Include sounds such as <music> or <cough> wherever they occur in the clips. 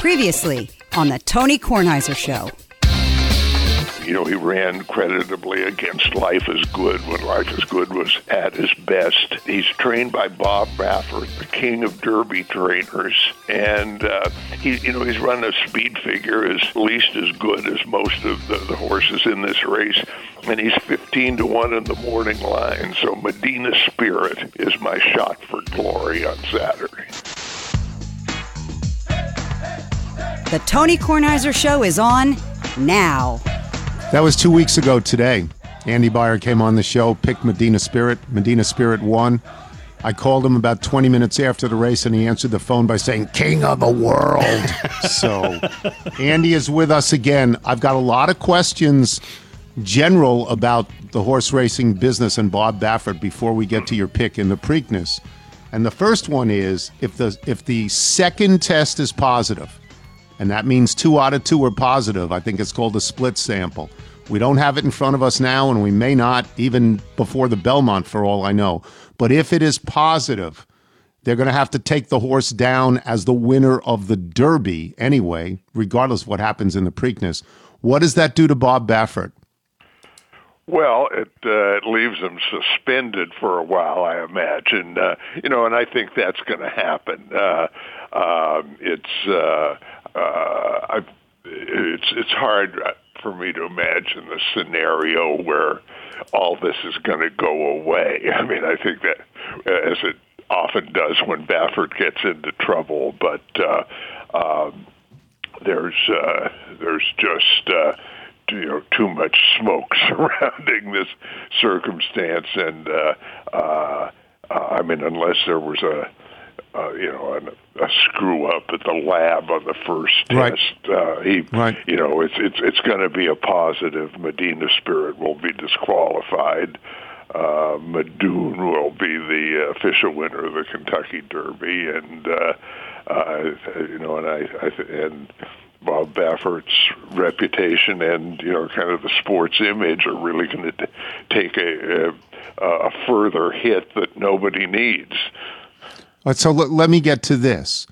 Previously on the Tony Kornheiser Show. You know, he ran creditably against Life is Good when Life is Good was at his best. He's trained by Bob Baffert, the king of Derby trainers, and uh, he, you know, he's run a speed figure as least as good as most of the, the horses in this race, and he's 15 to one in the morning line. So Medina Spirit is my shot for glory on Saturday. The Tony Kornheiser Show is on now. That was two weeks ago today. Andy Beyer came on the show, picked Medina Spirit. Medina Spirit won. I called him about 20 minutes after the race, and he answered the phone by saying, King of the world. <laughs> so, Andy is with us again. I've got a lot of questions, general, about the horse racing business and Bob Baffert before we get to your pick in the Preakness. And the first one is if the if the second test is positive, and that means two out of two are positive. I think it's called a split sample. We don't have it in front of us now, and we may not even before the Belmont, for all I know. But if it is positive, they're going to have to take the horse down as the winner of the Derby anyway, regardless of what happens in the Preakness. What does that do to Bob Baffert? Well, it uh, it leaves him suspended for a while, I imagine. Uh, you know, and I think that's going to happen. Uh, uh, it's uh, I, it's it's hard for me to imagine the scenario where all this is going to go away. <laughs> I mean, I think that as it often does when Baffert gets into trouble, but uh, um, there's uh, there's just uh, you know too much smoke <laughs> surrounding this circumstance, and uh, uh, I mean, unless there was a uh, you know, a, a screw up at the lab on the first Right. test. Uh, he, Right. you know, it's it's it's going to be a positive. Medina Spirit will be disqualified. Uh, Mandaloun will be the official winner of the Kentucky Derby, and uh, uh, you know, and I, I and Bob Baffert's reputation and you know, kind of the sports image are really going to take a, a a further hit that nobody needs. So let, let me get to this.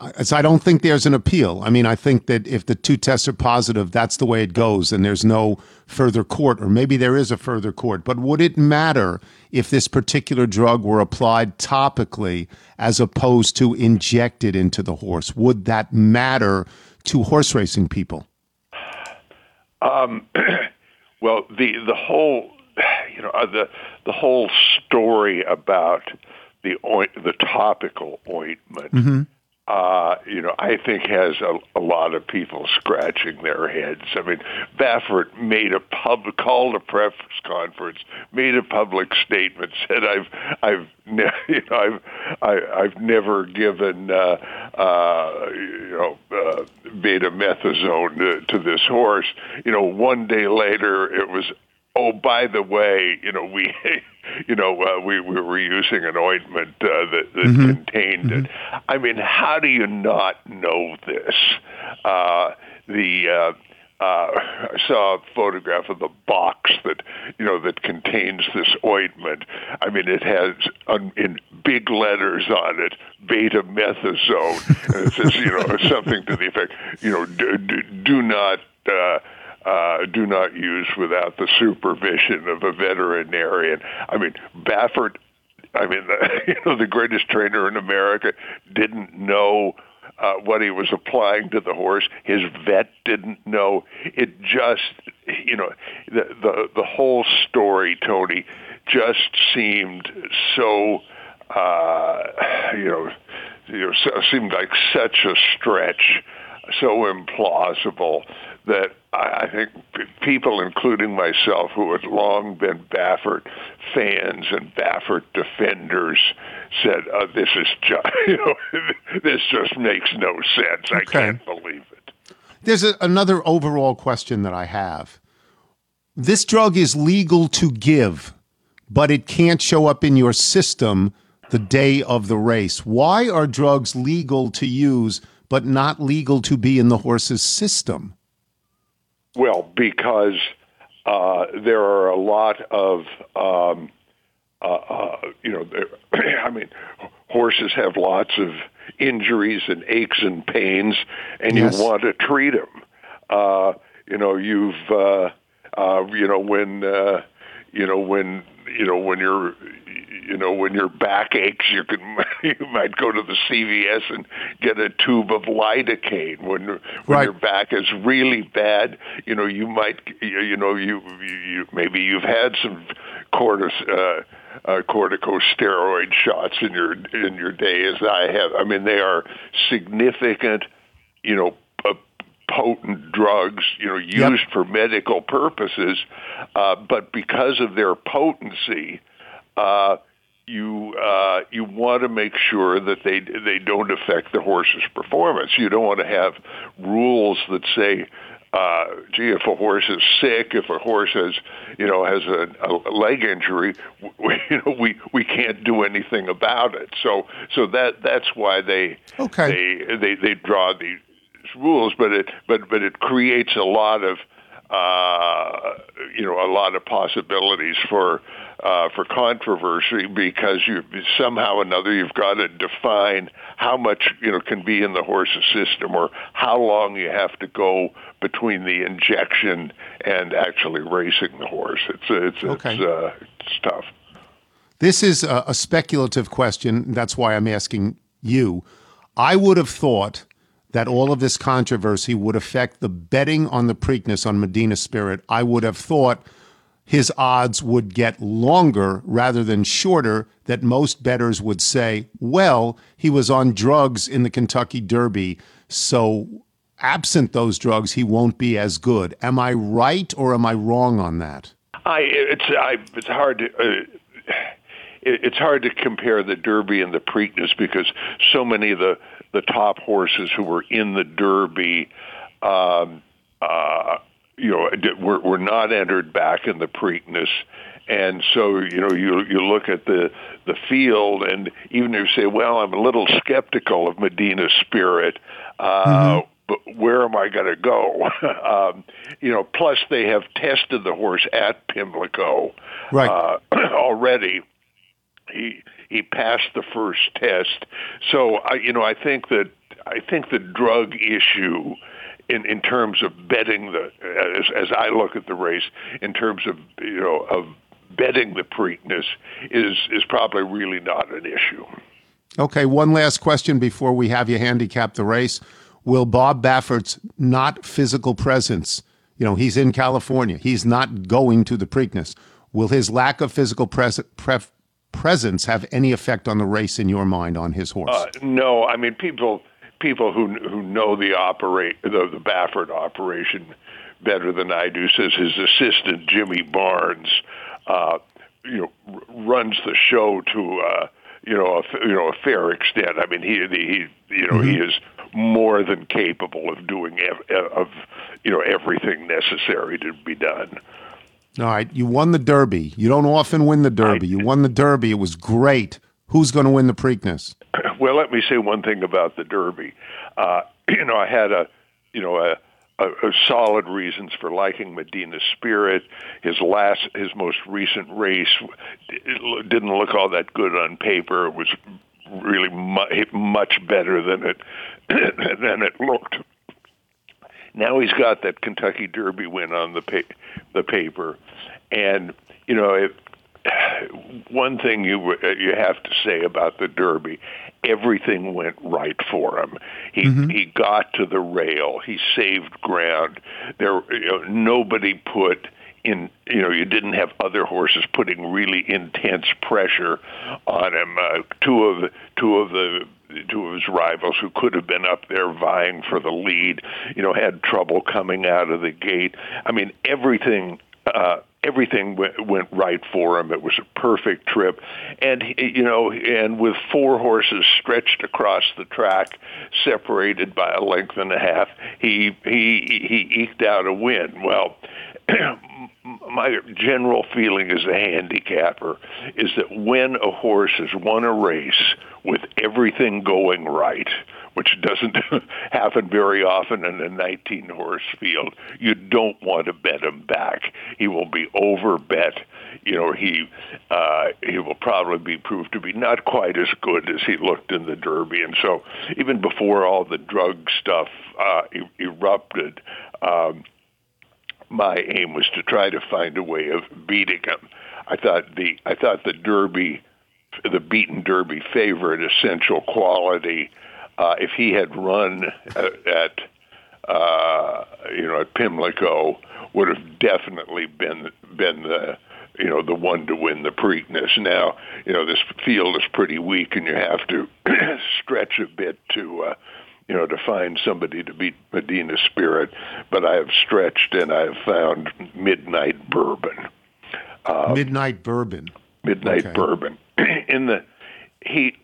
I- So I don't think there's an appeal. I mean, I think that if the two tests are positive, that's the way it goes, and there's no further court, or maybe there is a further court. But would it matter if this particular drug were applied topically as opposed to injected into the horse? Would that matter to horse racing people? Um, <clears throat> well, the the whole, you know, uh, the the whole story about the oint, the topical ointment, uh, you know, I think has a, a lot of people scratching their heads. I mean, Baffert made a public called a press conference, made a public statement, <laughs> said I've I've ne- <laughs> you know I've I, I've never given uh, uh, you know uh, betamethasone to, to this horse. You know, one day later it was oh, by the way, you know, we, <laughs> you know, uh, we, we were using an ointment uh, that, that contained it. I mean, how do you not know this? Uh, the uh, uh, I saw a photograph of the box that you know that contains this ointment. I mean, it has um, in big letters on it betamethasone, and it says you know <laughs> something to the effect you know do, do, do not. Uh, uh, do not use without the supervision of a veterinarian. I mean, Baffert, I mean, <laughs> the, you know, the greatest trainer in America didn't know uh, what he was applying to the horse. His vet didn't know. It just, you know, the the the whole story, Tony, just seemed so, uh, you know, you know, seemed like such a stretch, so implausible that I I think people, including myself, who had long been Baffert fans and Baffert defenders, said, uh, "This is just, <laughs> you know, <laughs> this just makes no sense. I can't believe it." There's a, another overall question that I have. This drug is legal to give, but it can't show up in your system the day of the race. Why are drugs legal to use, but not legal to be in the horse's system? Well, because uh, there are a lot of, um, uh, uh, you know, <clears throat> I mean, horses have lots of injuries and aches and pains, and Yes. you want to treat them. Uh, you know, you've uh, uh, you know when uh, you know when you know when you're you know when your back aches, you can <laughs> you might go to the CVS and get a tube of lidocaine. When when Right. your back is really bad, you know you might you, know you, you maybe you've had some cortis. Uh, uh, corticosteroid shots in your in your day, as I have. I mean, they are significant, you know, uh, potent drugs, you know, used for medical purposes, uh, but because of their potency, uh, you uh, you want to make sure that they they don't affect the horse's performance. You don't want to have rules that say. Uh, gee, if a horse is sick, if a horse has, you know, has a, a leg injury, <laughs> we, you know, we we can't do anything about it. So, so that that's why they Okay. they they they draw these rules, but it but but it creates a lot of uh, you know a lot of possibilities for uh, for controversy because you somehow or another you've got to define how much you know can be in the horse's system or how long you have to go between the injection and actually racing the horse. It's it's Okay. it's, uh, it's tough. This is a, a speculative question. That's why I'm asking you. I would have thought that all of this controversy would affect the betting on the Preakness on Medina Spirit. I would have thought his odds would get longer rather than shorter, that most bettors would say, well, he was on drugs in the Kentucky Derby, so absent those drugs, he won't be as good. Am I right or am I wrong on that? I it's I it's hard to. Uh, it's hard to compare the Derby and the Preakness because so many of the the top horses who were in the Derby, um, uh, you know, were were not entered back in the Preakness. And so, you know, you you look at the the field, and even if you say, "Well, I'm a little skeptical of Medina Spirit," uh, but where am I going to go? <laughs> um, you know, plus they have tested the horse at Pimlico Right. uh, <clears throat> already. He he passed the first test, so I you know I think that I think the drug issue. In, in terms of betting the as, as I look at the race in terms of you know of betting the Preakness is is probably really not an issue. Okay, one last question before we have you handicap the race. Will Bob Baffert's not physical presence, you know, he's in California, he's not going to the Preakness. Will his lack of physical pres- pref- presence have any effect on the race in your mind on his horse? Uh, no, I mean people people who who know the operate the, the Baffert operation better than I do says his assistant Jimmy Barnes, uh, you know, r- runs the show to uh, you know a, f- you know a fair extent. I mean he he you know he is more than capable of doing ev- of you know everything necessary to be done. All right, you won the Derby. You don't often win the Derby. you won the Derby. It was great. Who's going to win the Preakness? <clears throat> Well, let me say one thing about the Derby. Uh, <clears throat> you know, I had a, you know, a, a, a solid reasons for liking Medina Spirit. His last, his most recent race it didn't look all that good on paper. It was really mu- much better than it <clears throat> than it looked. Now he's got that Kentucky Derby win on the pa- the paper, and you know if <sighs> one thing you you have to say about the Derby, everything went right for him. He he got to the rail. He saved ground. There, you know, nobody put in. You know, you didn't have other horses putting really intense pressure on him. Uh, two of the two of the two of his rivals who could have been up there vying for the lead, you know, had trouble coming out of the gate. I mean, everything. Uh, everything went, went right for him. It was a perfect trip, and you know, and with four horses stretched across the track, separated by a length and a half, he he he eked out a win. Well. My general feeling as a handicapper is that when a horse has won a race with everything going right, which doesn't <laughs> happen very often in a 19 horse field. You don't want to bet him back. He will be over bet. You know, he uh, he will probably be proved to be not quite as good as he looked in the Derby. And so, even before all the drug stuff uh, e- erupted, um, my aim was to try to find a way of beating him. I thought the I thought the Derby, the beaten Derby favorite, Essential Quality. Uh, if he had run at, at uh, you know at Pimlico, would have definitely been been the you know the one to win the Preakness. Now you know this field is pretty weak, and you have to <clears throat> stretch a bit to. Uh, you know, to find somebody to beat Medina Spirit, but I have stretched and I have found Midnight Bourbon. Uh, Midnight Bourbon. Midnight okay. Bourbon. <clears throat> In the he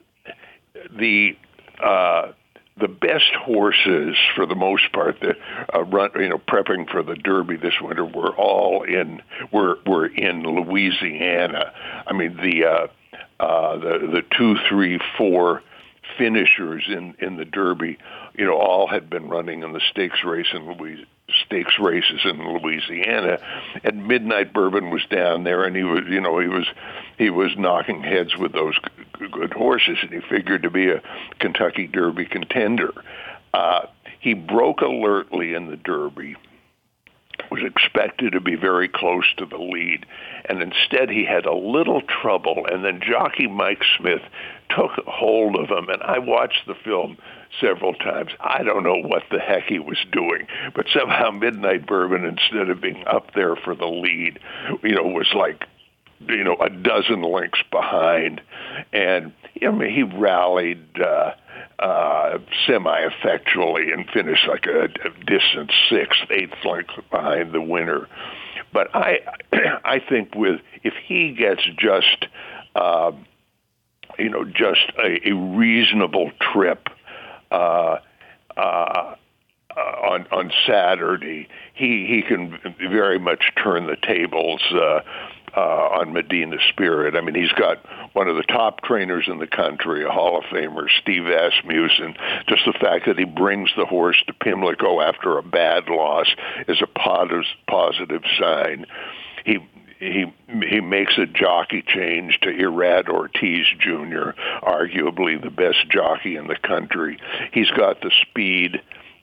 the uh, the best horses for the most part that uh, run you know prepping for the Derby this winter were all in were were in Louisiana. I mean the uh, uh, the the two three four finishers in in the Derby, you know, all had been running in the stakes race in Louisiana stakes races in Louisiana, and Midnight Bourbon was down there, and he was, you know, he was he was knocking heads with those good horses, and he figured to be a Kentucky Derby contender. Uh, he broke alertly in the Derby, was expected to be very close to the lead, and instead he had a little trouble, and then jockey Mike Smith took hold of him, and I watched the film several times. I don't know what the heck he was doing, but somehow Midnight Bourbon, instead of being up there for the lead, you know, was like you know a dozen lengths behind, and I mean he rallied uh, uh, semi-effectually and finished like a, a distant sixth, eighth length behind the winner. But I <clears throat> I think with if he gets just uh, you know just a, a reasonable trip. Uh, uh, uh, on on Saturday, he he can very much turn the tables uh, uh, on Medina Spirit. I mean, he's got one of the top trainers in the country, a Hall of Famer, Steve Asmussen. Just the fact that he brings the horse to Pimlico after a bad loss is a positive sign. He he he makes a jockey change to Irad Ortiz Jr., arguably the best jockey in the country. He's got the speed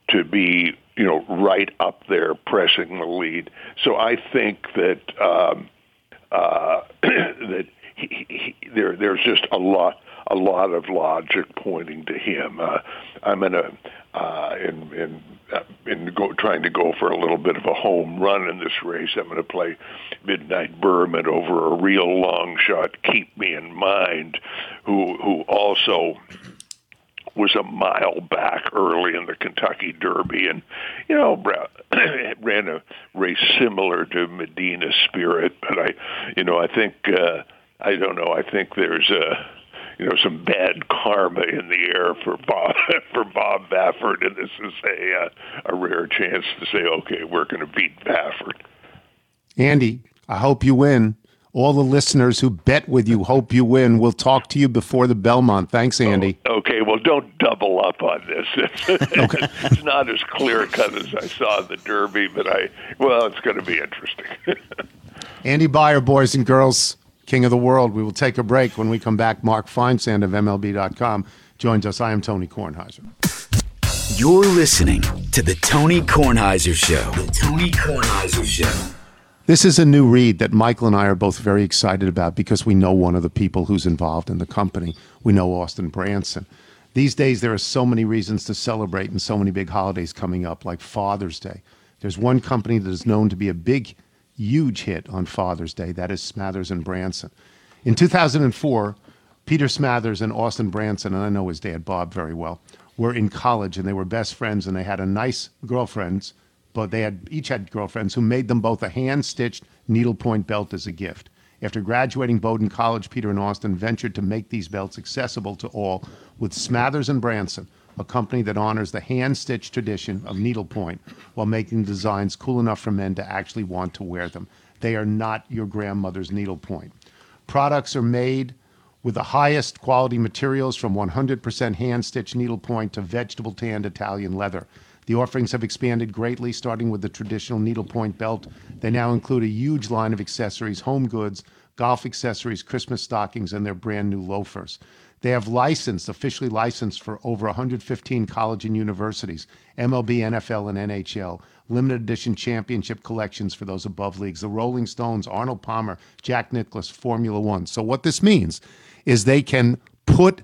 to be you know right up there pressing the lead. So I think that um, uh, <clears throat> that he, he, there there's just a lot a lot of logic pointing to him. Uh, I'm in a uh, in in uh, in go, trying to go for a little bit of a home run in this race. I'm going to play Midnight Bourbon over a real long shot. Keepmeinmind, who who also was a mile back early in the Kentucky Derby, and you know <clears throat> ran a race similar to Medina Spirit. But I, you know, I think uh, I don't know. I think there's a you know some bad karma in the air for Bob <laughs> for Bob Baffert, and this is a uh, a rare chance to say, okay, we're going to beat Baffert. Andy, I hope you win. All the listeners who bet with you hope you win. We'll talk to you before the Belmont. Thanks, oh, Andy. Oh, okay, well, don't double up on this. <laughs> okay. it's not as clear cut as I saw in the Derby, but I, well, it's going to be interesting. <laughs> Andy Beyer, boys and girls, king of the world. We will take a break. When we come back, Mark Feinsand of MLB.com joins us. I am Tony Kornheiser. You're listening to The Tony Kornheiser Show. The Tony Kornheiser Show. This is a new read that Michael and I are both very excited about because we know one of the people who's involved in the company. We know Austin Branson. These days, there are so many reasons to celebrate and so many big holidays coming up, like Father's Day. There's one company that is known to be a big, huge hit on Father's Day. That is Smathers and Branson. In 2004, Peter Smathers and Austin Branson, and I know his dad Bob very well, were in college and they were best friends and they had a nice girlfriends but they had each had girlfriends who made them both a hand-stitched needlepoint belt as a gift. After graduating Bowdoin College, Peter and Austin ventured to make these belts accessible to all with Smathers and Branson, a company that honors the hand-stitched tradition of needlepoint while making designs cool enough for men to actually want to wear them. They are not your grandmother's needlepoint. Products are made with the highest quality materials from 100% hand stitched needlepoint to vegetable tanned Italian leather. The offerings have expanded greatly, starting with the traditional needlepoint belt. They now include a huge line of accessories, home goods, golf accessories, Christmas stockings, and their brand new loafers. They have licensed, officially licensed for over 115 college and universities, MLB, NFL, and NHL. Limited edition championship collections for those above leagues. The Rolling Stones, Arnold Palmer, Jack Nicklaus, Formula One. So, what this means is they can put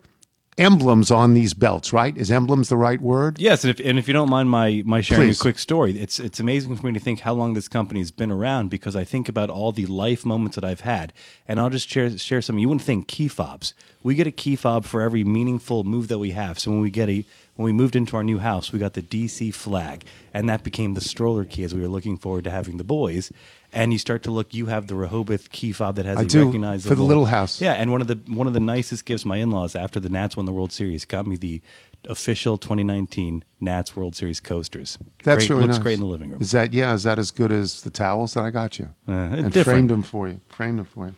emblems on these belts, right? Is emblems the right word? Yes, and if, and if you don't mind my, my sharing Please. a quick story, it's it's amazing for me to think how long this company has been around because I think about all the life moments that I've had, and I'll just share share some. You wouldn't think key fobs. We get a key fob for every meaningful move that we have. So when we get a when we moved into our new house, we got the DC flag, and that became the stroller key as we were looking forward to having the boys. And you start to look, you have the Rehoboth key fob that has I a do, recognizable for the little house. Yeah, and one of the one of the nicest gifts my in-laws after the Nats won the World Series got me the official 2019 Nats World Series coasters. That's great, really looks nice. great in the living room. Is that yeah? Is that as good as the towels that I got you? Uh, and different. framed them for you. Framed them for you.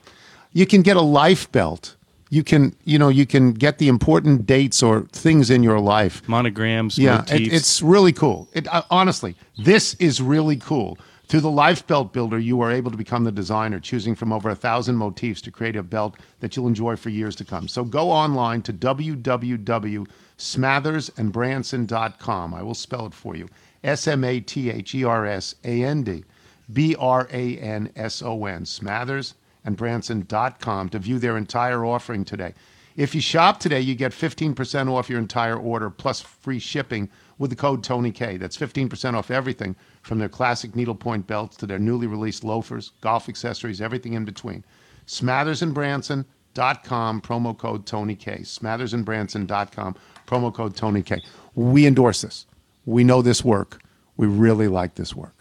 You can get a life belt. You can you know you can get the important dates or things in your life. Monograms, Yeah, it, it's really cool. It uh, honestly, this is really cool. Through the Life Belt Builder, you are able to become the designer, choosing from over a thousand motifs to create a belt that you'll enjoy for years to come. So go online to www.smathersandbranson.com. I will spell it for you: S M A T H E R S A N D B R A N S O N. Smathersandbranson.com to view their entire offering today. If you shop today, you get 15% off your entire order plus free shipping with the code TonyK. That's 15% off everything from their classic needlepoint belts to their newly released loafers, golf accessories, everything in between. Smathersandbranson.com, promo code TonyK. Smathersandbranson.com, promo code Tony K. We endorse this. We know this work. We really like this work.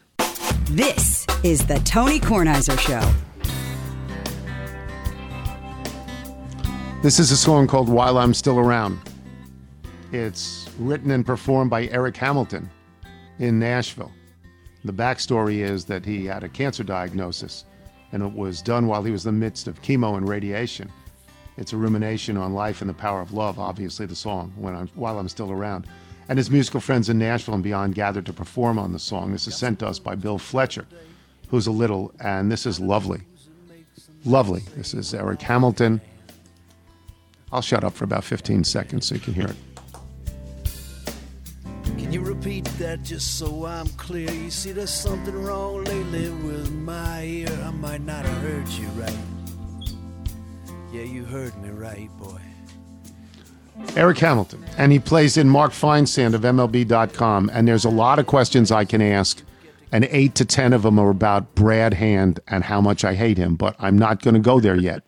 This is the Tony Kornheiser Show. This is a song called While I'm Still Around. It's written and performed by Eric Hamilton in Nashville. The backstory is that he had a cancer diagnosis, and it was done while he was in the midst of chemo and radiation. It's a rumination on life and the power of love, obviously, the song, when I'm, While I'm Still Around. And his musical friends in Nashville and beyond gathered to perform on the song. This is sent to us by Bill Fletcher, who's a little, and this is lovely. Lovely. This is Eric Hamilton. I'll shut up for about 15 seconds so you can hear it. Repeat that just so I'm clear? You see, there's something wrong lately with my ear. I might not have heard you right. Yeah, you heard me right, boy. Eric Hamilton, and he plays in Mark Feinsand of MLB.com. And there's a lot of questions I can ask, and eight to ten of them are about Brad Hand and how much I hate him. But I'm not going to go there yet.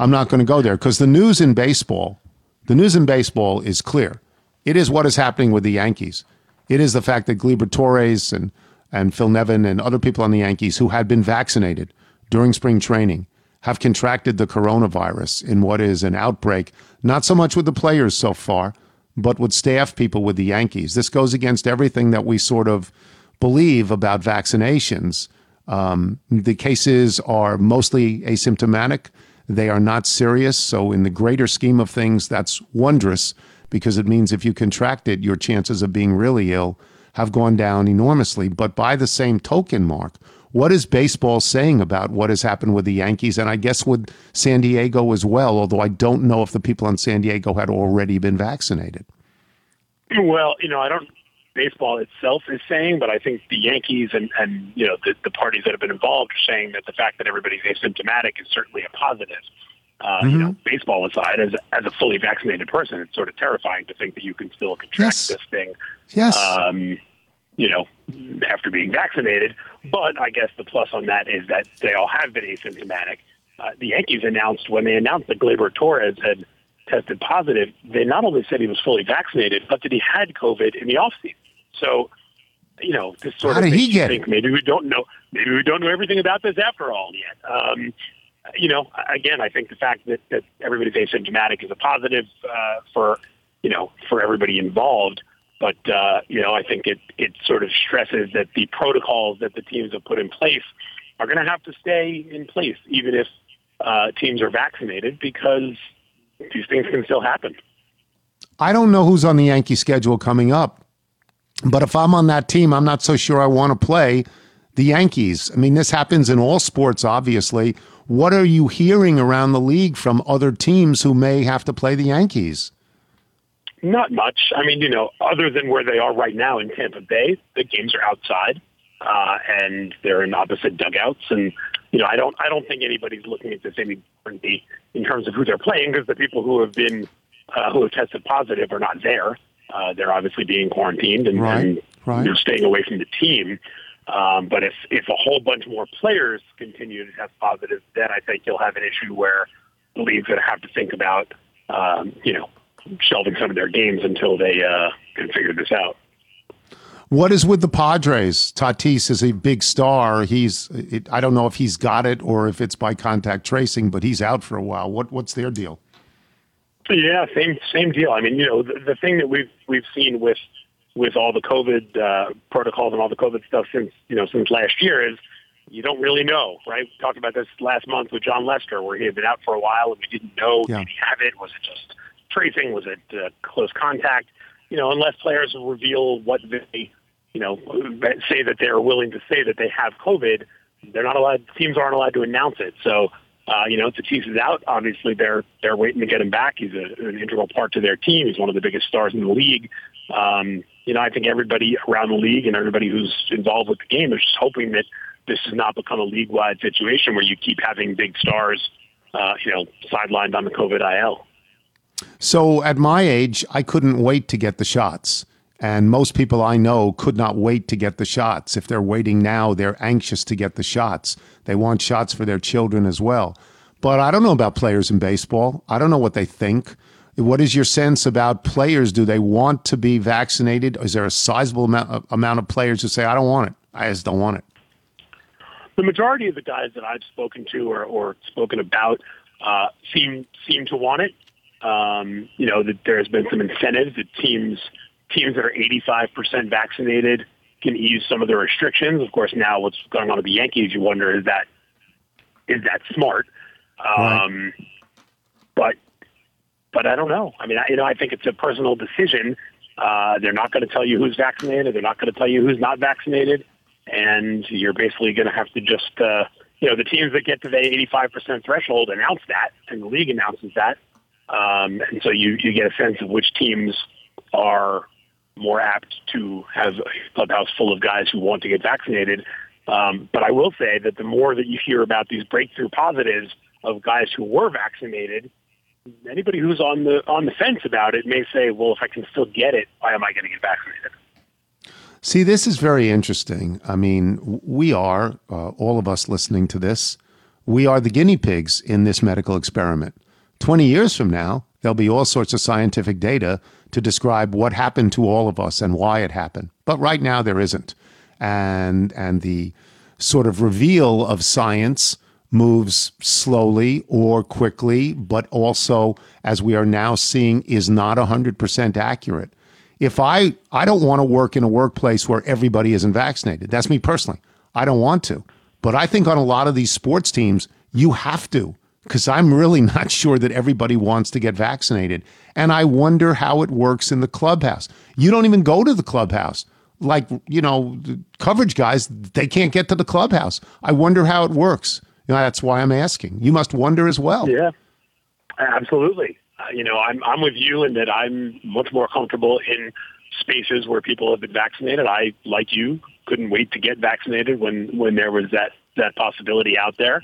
I'm not going to go there because the news in baseball, the news in baseball is clear. It is what is happening with the Yankees. It is the fact that Gleyber Torres and and Phil Nevin and other people on the Yankees who had been vaccinated during spring training have contracted the coronavirus in what is an outbreak, not so much with the players so far, but with staff people with the Yankees. This goes against everything that we sort of believe about vaccinations. Um, the cases are mostly asymptomatic. They are not serious. So, in the greater scheme of things, that's wondrous because it means if you contract it, your chances of being really ill have gone down enormously. But by the same token, Mark, what is baseball saying about what has happened with the Yankees and I guess with San Diego as well, although I don't know if the people in San Diego had already been vaccinated. Well, you know, I don't. Baseball itself is saying, but I think the Yankees and and you know the, the parties that have been involved are saying that the fact that everybody's asymptomatic is certainly a positive. Uh, You know, baseball aside, as as a fully vaccinated person, it's sort of terrifying to think that you can still contract Yes. this thing. Yes. Um, you know, after being vaccinated. But I guess the plus on that is that they all have been asymptomatic. Uh, the Yankees announced when they announced that Gleyber Torres had tested positive, they not only said he was fully vaccinated, but that he had COVID in the offseason. So, you know, this sort How of did he get think maybe we don't know, maybe we don't know everything about this after all yet. Um, you know, again, I think the fact that, that everybody's asymptomatic is a positive uh, for, you know, for everybody involved. But uh, you know, I think it it sort of stresses that the protocols that the teams have put in place are going to have to stay in place, even if uh, teams are vaccinated, because these things can still happen. I don't know who's on the Yankee schedule coming up, but if I'm on that team, I'm not so sure I want to play the Yankees. I mean, this happens in all sports, obviously. What are you hearing around the league from other teams who may have to play the Yankees? Not much. I mean, you know, other than where they are right now in Tampa Bay, the games are outside, uh, and they're in opposite dugouts. And you know, I don't, I don't think anybody's looking at this any differently in terms of who they're playing because the people who have been, uh, who have tested positive are not there. Uh, they're obviously being quarantined and, Right, and right. they're staying away from the team. Um, but if if a whole bunch more players continue to test positive, then I think you'll have an issue where the league's going to have to think about, um, you know, shelving some of their games until they uh, can figure this out. What is with the Padres? Tatis is a big star. He's it, I don't know if he's got it or if it's by contact tracing, but he's out for a while. What what's their deal? Yeah, same same deal. I mean, you know, the, the thing that we've we've seen with with all the COVID uh, protocols and all the COVID stuff since you know since last year is you don't really know, right? We talked about this last month with Jon Lester, where he had been out for a while and we didn't know Yeah. did he have it? Was it just tracing? Was it uh, close contact? You know, unless players reveal what they, you know, say that they're willing to say that they have COVID, they're not allowed. Teams aren't allowed to announce it. So, uh, you know, Tatis is out. Obviously, they're they're waiting to get him back. He's a, an integral part to their team. He's one of the biggest stars in the league. Um, you know, I think everybody around the league and everybody who's involved with the game is just hoping that this does not become a league-wide situation where you keep having big stars, uh, you know, sidelined on the COVID IL. So at my age, I couldn't wait to get the shots. And most people I know could not wait to get the shots. If they're waiting now, they're anxious to get the shots. They want shots for their children as well. But I don't know about players in baseball. I don't know what they think. What is your sense about players? Do they want to be vaccinated? Is there a sizable amount, amount of players who say, I don't want it? I just don't want it. the majority of the guys that I've spoken to or, or spoken about uh, seem seem to want it. Um, you know that there's been some incentives that teams teams that are 85% vaccinated can ease some of the restrictions. Of course, now what's going on with the Yankees, you wonder is that is that smart? Um, But but I don't know. I mean, I, you know, I think it's a personal decision. Uh, they're not going to tell you who's vaccinated. They're not going to tell you who's not vaccinated and you're basically going to have to just, uh, you know, the teams that get to the 85% threshold announce that, and the league announces that, um, and so you you get a sense of which teams are more apt to have a clubhouse full of guys who want to get vaccinated. Um, but I will say that the more that you hear about these breakthrough positives of guys who were vaccinated, anybody who's on the on the fence about it may say, "Well, if I can still get it, why am I going to get vaccinated?" See, this is very interesting. I mean, we are, uh, all of us listening to this, we are the guinea pigs in this medical experiment. 20 years from now, there'll be all sorts of scientific data to describe what happened to all of us and why it happened. But right now, there isn't. And, and the sort of reveal of science moves slowly or quickly, but also, as we are now seeing, is not 100% accurate if I I don't want to work in a workplace where everybody isn't vaccinated. That's me personally. I don't want to. But I think on a lot of these sports teams, you have to because I'm really <laughs> not sure that everybody wants to get vaccinated. And I wonder how it works in the clubhouse. You don't even go to the clubhouse. Like, you know, coverage guys, they can't get to the clubhouse. I wonder how it works. You know, that's why I'm asking. You must wonder as well. Yeah, absolutely. Uh, you know, I'm I'm with you in that I'm much more comfortable in spaces where people have been vaccinated. I, like you, couldn't wait to get vaccinated when when there was that that possibility out there.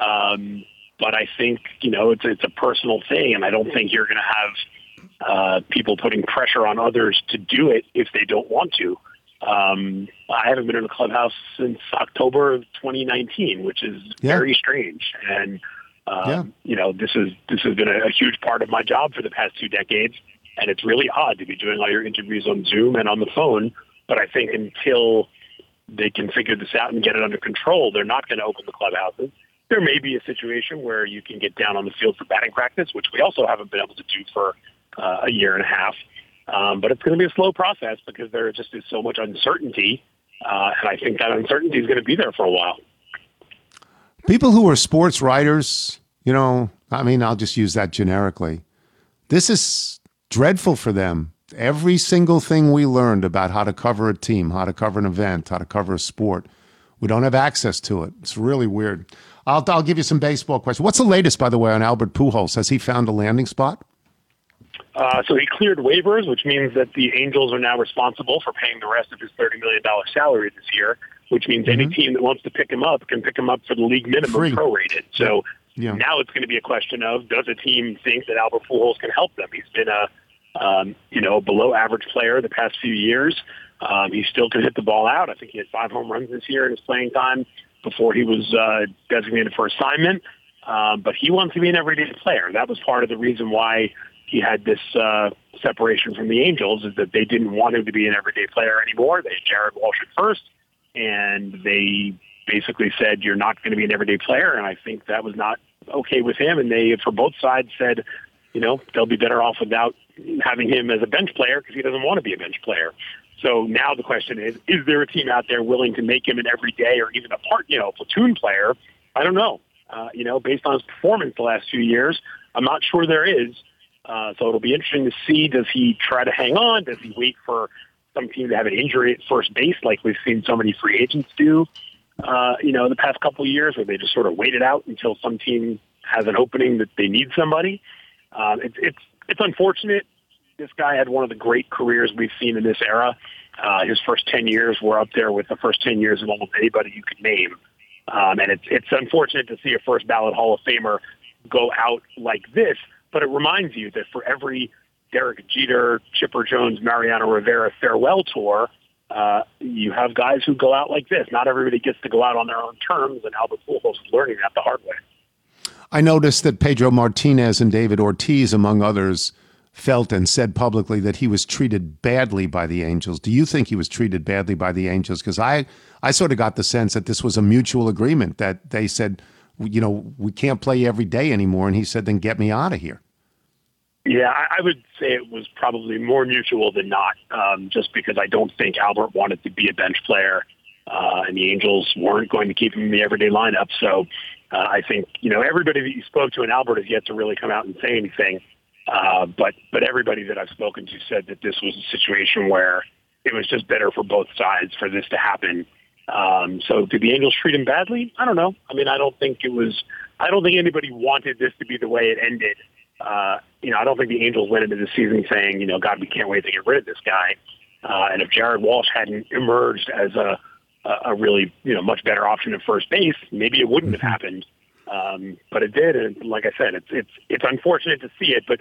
Um, but I think you know it's it's a personal thing, and I don't think you're going to have uh, people putting pressure on others to do it if they don't want to. Um, I haven't been in a clubhouse since October of 2019, which is Yeah. very strange. And um, Yeah. you know, this is this has been a, a huge part of my job for the past two decades, and it's really odd to be doing all your interviews on Zoom and on the phone. But I think until they can figure this out and get it under control, they're not going to open the clubhouses. There may be a situation where you can get down on the field for batting practice, which we also haven't been able to do for uh, a year and a half. Um, but it's going to be a slow process because there just is so much uncertainty, uh, and I think that uncertainty is going to be there for a while. people who are sports writers, you know, I mean, I'll just use that generically. This is dreadful for them. Every single thing we learned about how to cover a team, how to cover an event, how to cover a sport, we don't have access to it. It's really weird. I'll, I'll give you some baseball questions. What's the latest, by the way, on Albert Pujols? Has he found a landing spot? Uh, so he cleared waivers, which means that the Angels are now responsible for paying the rest of his $30 million salary this year, which means mm-hmm. any team that wants to pick him up can pick him up for the league minimum Free. prorated. So yeah. now it's going to be a question of does a team think that Albert Pujols can help them? He's been a um, you know below average player the past few years. Um, he still can hit the ball out. I think he had five home runs this year in his playing time before he was uh, designated for assignment. Um, but he wants to be an everyday player. That was part of the reason why he had this uh, separation from the Angels is that they didn't want him to be an everyday player anymore. They had Jared Walsh at first, and they basically said, you're not going to be an everyday player. And I think that was not okay with him. And they, for both sides, said, you know, they'll be better off without having him as a bench player because he doesn't want to be a bench player. So now the question is, is there a team out there willing to make him an everyday or even a part, you know, platoon player? I don't know. Uh, you know, based on his performance the last few years, I'm not sure there is. Uh, so it'll be interesting to see. Does he try to hang on? Does he wait for some team to have an injury at first base, like we've seen so many free agents do? Uh, you know, the past couple of years, where they just sort of waited out until some team has an opening that they need somebody. Uh, it's it's it's unfortunate. This guy had one of the great careers we've seen in this era. Uh, his first ten years were up there with the first ten years of almost anybody you could name. Um, and it's it's unfortunate to see a first ballot Hall of Famer go out like this but it reminds you that for every Derek Jeter, Chipper Jones, Mariano Rivera farewell tour, uh, you have guys who go out like this. Not everybody gets to go out on their own terms, and Albert Pujols is learning that the hard way. I noticed that Pedro Martinez and David Ortiz, among others, felt and said publicly that he was treated badly by the Angels. Do you think he was treated badly by the Angels? Because I, I sort of got the sense that this was a mutual agreement that they said, you know, we can't play every day anymore. And he said, then get me out of here. Yeah, I, would say it was probably more mutual than not, um, just because I don't think Albert wanted to be a bench player, uh, and the Angels weren't going to keep him in the everyday lineup. So uh, I think you know everybody that you spoke to in Albert has yet to really come out and say anything. Uh, but but everybody that I've spoken to said that this was a situation where it was just better for both sides for this to happen. Um, so did the Angels treat him badly? I don't know. I mean, I don't think it was. I don't think anybody wanted this to be the way it ended uh, you know, I don't think the Angels went into the season saying, you know, God, we can't wait to get rid of this guy. Uh, and if Jared Walsh hadn't emerged as a, a really, you know, much better option at first base, maybe it wouldn't have mm-hmm. happened. Um, but it did, and like I said, it's it's it's unfortunate to see it, but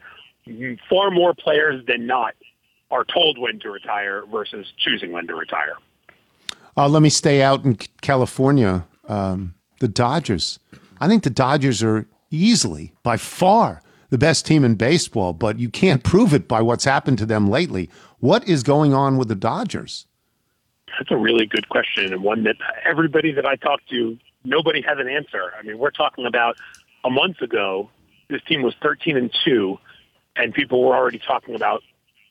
far more players than not are told when to retire versus choosing when to retire. Uh, let me stay out in California. Um, the Dodgers. I think the Dodgers are easily, by far, the best team in baseball, but you can't <laughs> prove it by what's happened to them lately. What is going on with the Dodgers? That's a really good question, and one that everybody that I talk to, nobody has an answer. I mean, we're talking about a month ago, this team was 13 and 2, and people were already talking about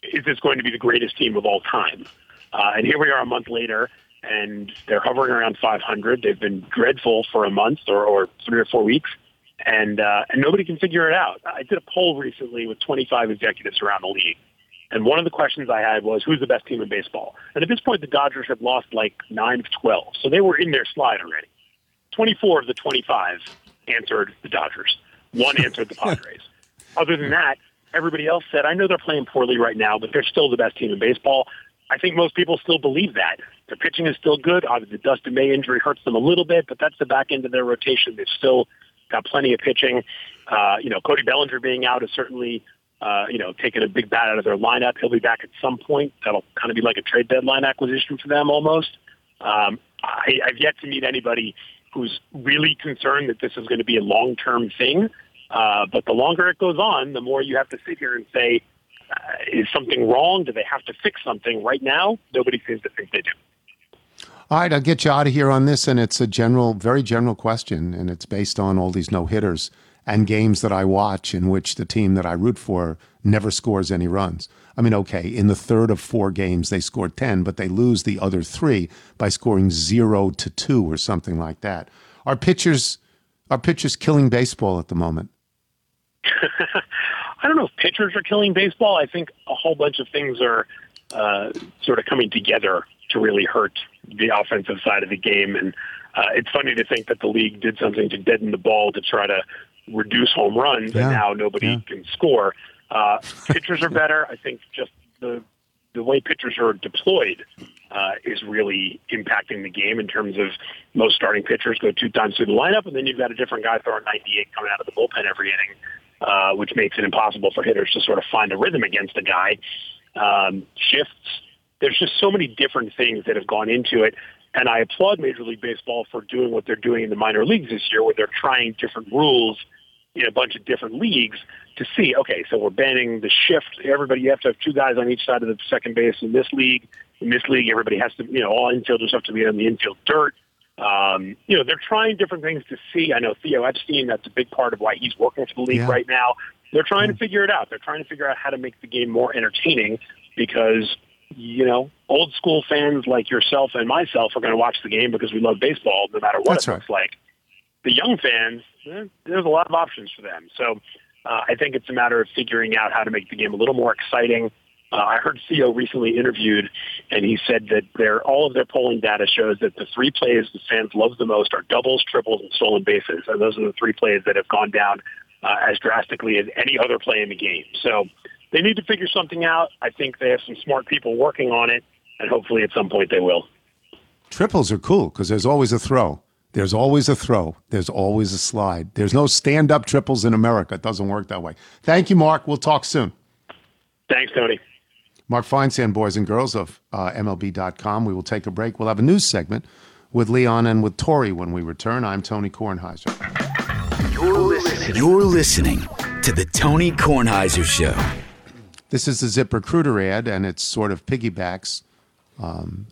is this going to be the greatest team of all time? Uh, and here we are a month later, and they're hovering around 500. They've been dreadful for a month or, or three or four weeks and uh, and nobody can figure it out. I did a poll recently with 25 executives around the league, and one of the questions I had was, "Who's the best team in baseball?" And at this point, the Dodgers had lost like nine of 12, so they were in their slide already. 24 of the 25 answered the Dodgers. One answered the <laughs> Padres. Other than that, everybody else said, "I know they're playing poorly right now, but they're still the best team in baseball." I think most people still believe that. Their pitching is still good. Obviously, the Dustin May injury hurts them a little bit, but that's the back end of their rotation. They've still got plenty of pitching. Uh, you know, Cody Bellinger being out is certainly, uh, you know, taking a big bat out of their lineup. He'll be back at some point. That'll kind of be like a trade deadline acquisition for them almost. Um, I, I've yet to meet anybody who's really concerned that this is going to be a long-term thing. Uh, but the longer it goes on, the more you have to sit here and say, uh, is something wrong? Do they have to fix something? Right now, nobody seems to think they do. All right, I'll get you out of here on this, and it's a general, very general question, and it's based on all these no hitters and games that I watch in which the team that I root for never scores any runs. I mean, okay, in the third of four games they scored 10, but they lose the other three by scoring zero to two or something like that. Are pitchers, are pitchers killing baseball at the moment? <laughs> I don't know if pitchers are killing baseball. I think a whole bunch of things are uh, sort of coming together to really hurt the offensive side of the game. And uh, it's funny to think that the league did something to deaden the ball to try to reduce home runs, Yeah. and now nobody Yeah. can score. Uh, pitchers are better. I think just the the way pitchers are deployed uh, is really impacting the game in terms of most starting pitchers go two times through the lineup, and then you've got a different guy throwing 98 coming out of the bullpen every inning, uh, which makes it impossible for hitters to sort of find a rhythm against a guy. Um, shifts. There's just so many different things that have gone into it. And I applaud Major League Baseball for doing what they're doing in the minor leagues this year, where they're trying different rules in a bunch of different leagues to see, okay, so we're banning the shift. Everybody, you have to have two guys on each side of the second base in this league. In this league, everybody has to, you know, all infielders have to be on the infield dirt. Um, you know, they're trying different things to see. I know Theo Epstein, that's a big part of why he's working for the league Yeah. right now. They're trying to figure it out. They're trying to figure out how to make the game more entertaining because, you know, old school fans like yourself and myself are going to watch the game because we love baseball no matter what That's it right. looks like the young fans, eh, there's a lot of options for them. So uh, I think it's a matter of figuring out how to make the game a little more exciting. Uh, I heard Theo recently interviewed, and he said that their all of their polling data shows that the three plays the fans love the most are doubles, triples, and stolen bases, and those are the three plays that have gone down uh, as drastically as any other play in the game. So they need to figure something out. I think they have some smart people working on it, and hopefully at some point they will. Triples are cool because there's always a throw. There's always a throw. There's always a slide. There's no stand up triples in America. It doesn't work that way. Thank you, Mark. We'll talk soon. Thanks, Tony. Mark Feinsand, boys and girls of uh, MLB.com. We will take a break. We'll have a news segment with Leon and with Tori when we return. I'm Tony Kornheiser. You're listening, You're listening to the Tony Kornheiser Show. This is the ZipRecruiter ad, and it sort of piggybacks um,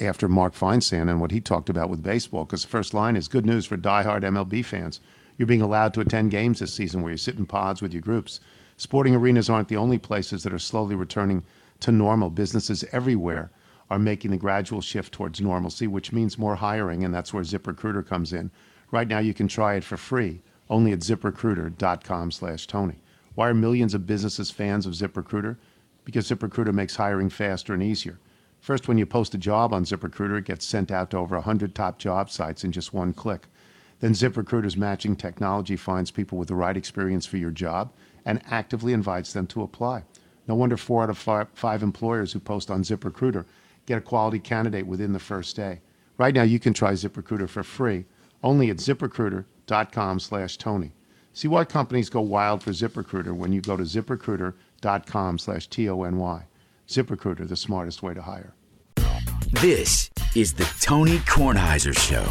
after Mark Feinsand and what he talked about with baseball. Because the first line is good news for diehard MLB fans. You're being allowed to attend games this season where you sit in pods with your groups. Sporting arenas aren't the only places that are slowly returning to normal. Businesses everywhere are making the gradual shift towards normalcy, which means more hiring, and that's where ZipRecruiter comes in. Right now, you can try it for free only at ziprecruiter.com slash Tony. Why are millions of businesses fans of ZipRecruiter? Because ZipRecruiter makes hiring faster and easier. First, when you post a job on ZipRecruiter, it gets sent out to over 100 top job sites in just one click. Then ZipRecruiter's matching technology finds people with the right experience for your job and actively invites them to apply. No wonder four out of five, employers who post on ZipRecruiter get a quality candidate within the first day. Right now, you can try ZipRecruiter for free only at ziprecruiter.com/tony. See why companies go wild for ZipRecruiter when you go to ziprecruiter.com slash T-O-N-Y. ZipRecruiter, the smartest way to hire. This is the Tony Kornheiser Show.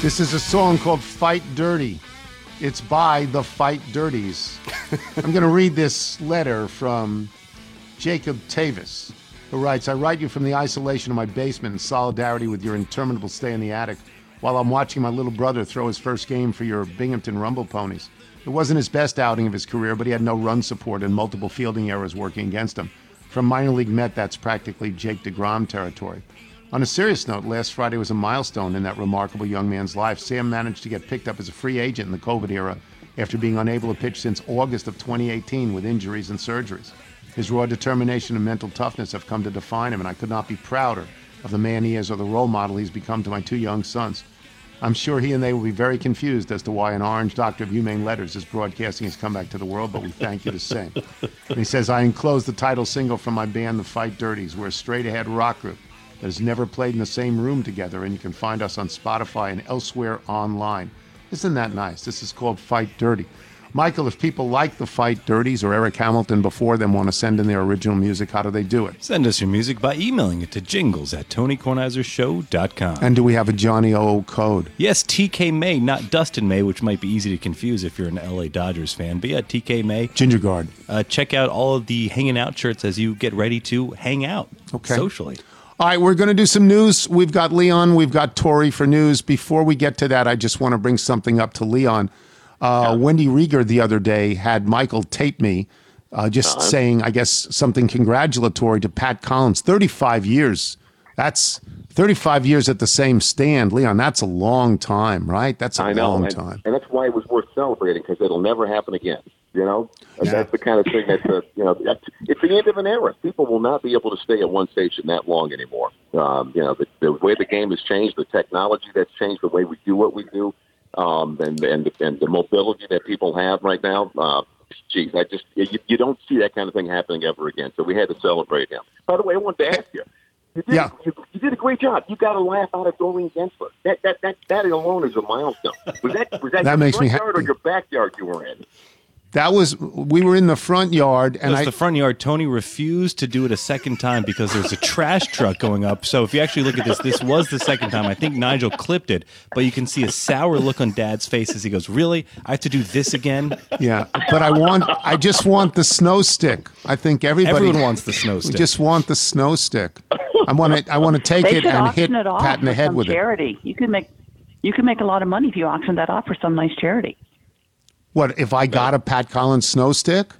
This is a song called Fight Dirty. It's by the Fight Dirties. <laughs> I'm going to read this letter from Jacob Tavis, who writes I write you from the isolation of my basement in solidarity with your interminable stay in the attic while I'm watching my little brother throw his first game for your Binghamton Rumble Ponies. It wasn't his best outing of his career, but he had no run support and multiple fielding errors working against him. From minor league Met, that's practically Jake DeGrom territory. On a serious note, last Friday was a milestone in that remarkable young man's life. Sam managed to get picked up as a free agent in the COVID era after being unable to pitch since August of 2018 with injuries and surgeries. His raw determination and mental toughness have come to define him, and I could not be prouder of the man he is or the role model he's become to my two young sons. I'm sure he and they will be very confused as to why an orange doctor of humane letters is broadcasting his comeback to the world, but we thank you the same. And he says, I enclose the title single from my band, The Fight Dirties. We're a straight ahead rock group that has never played in the same room together, and you can find us on Spotify and elsewhere online. Isn't that nice? This is called Fight Dirty. Michael, if people like the Fight Dirties or Eric Hamilton before them want to send in their original music, how do they do it? Send us your music by emailing it to jingles at tonykornheisershow.com. And do we have a Johnny O code? Yes, TK May, not Dustin May, which might be easy to confuse if you're an LA Dodgers fan. But yeah, TK May. Ginger Guard. Uh, check out all of the hanging out shirts as you get ready to hang out Okay. socially. All right, we're going to do some news. We've got Leon, we've got Tori for news. Before we get to that, I just want to bring something up to Leon. Uh, Wendy Rieger the other day had Michael tape me, uh, just saying, I guess, something congratulatory to Pat Collins. 35 years That's 35 years at the same stand, Leon. That's a long time, right? That's a I know, long and, time. and that's why it was worth celebrating because it'll never happen again. You know, Yeah. that's the kind of thing that's a, you know, that's, it's the end of an era. People will not be able to stay at one station that long anymore. Um, you know, the, the way the game has changed, the technology that's changed, the way we do what we do, um, and and and the mobility that people have right now. Uh, geez, I just you, you don't see that kind of thing happening ever again. So we had to celebrate him. By the way, I wanted to ask you. You did, Yeah. you, you did a great job. You got a laugh out of Doreen Gentzler. That that that that alone is a milestone. Was that was that, That your makes front me ha- yard or your backyard you were in? That was we were in the front yard, and That's I the front yard. Tony refused to do it a second time because there's a trash truck going up. So if you actually look at this, this was the second time. I think Nigel clipped it, but you can see a sour look on Dad's face as he goes, "Really? I have to do this again?" yeah. But I want, I just want the snow stick. I think everybody Everyone wants the snow We stick. just want the snow stick. I want to, I want to take They it and hit it off Pat in the head some with it. charity. You could make you could make a lot of money if you auction that off for some nice charity. What if I got a Pat Collins snow stick?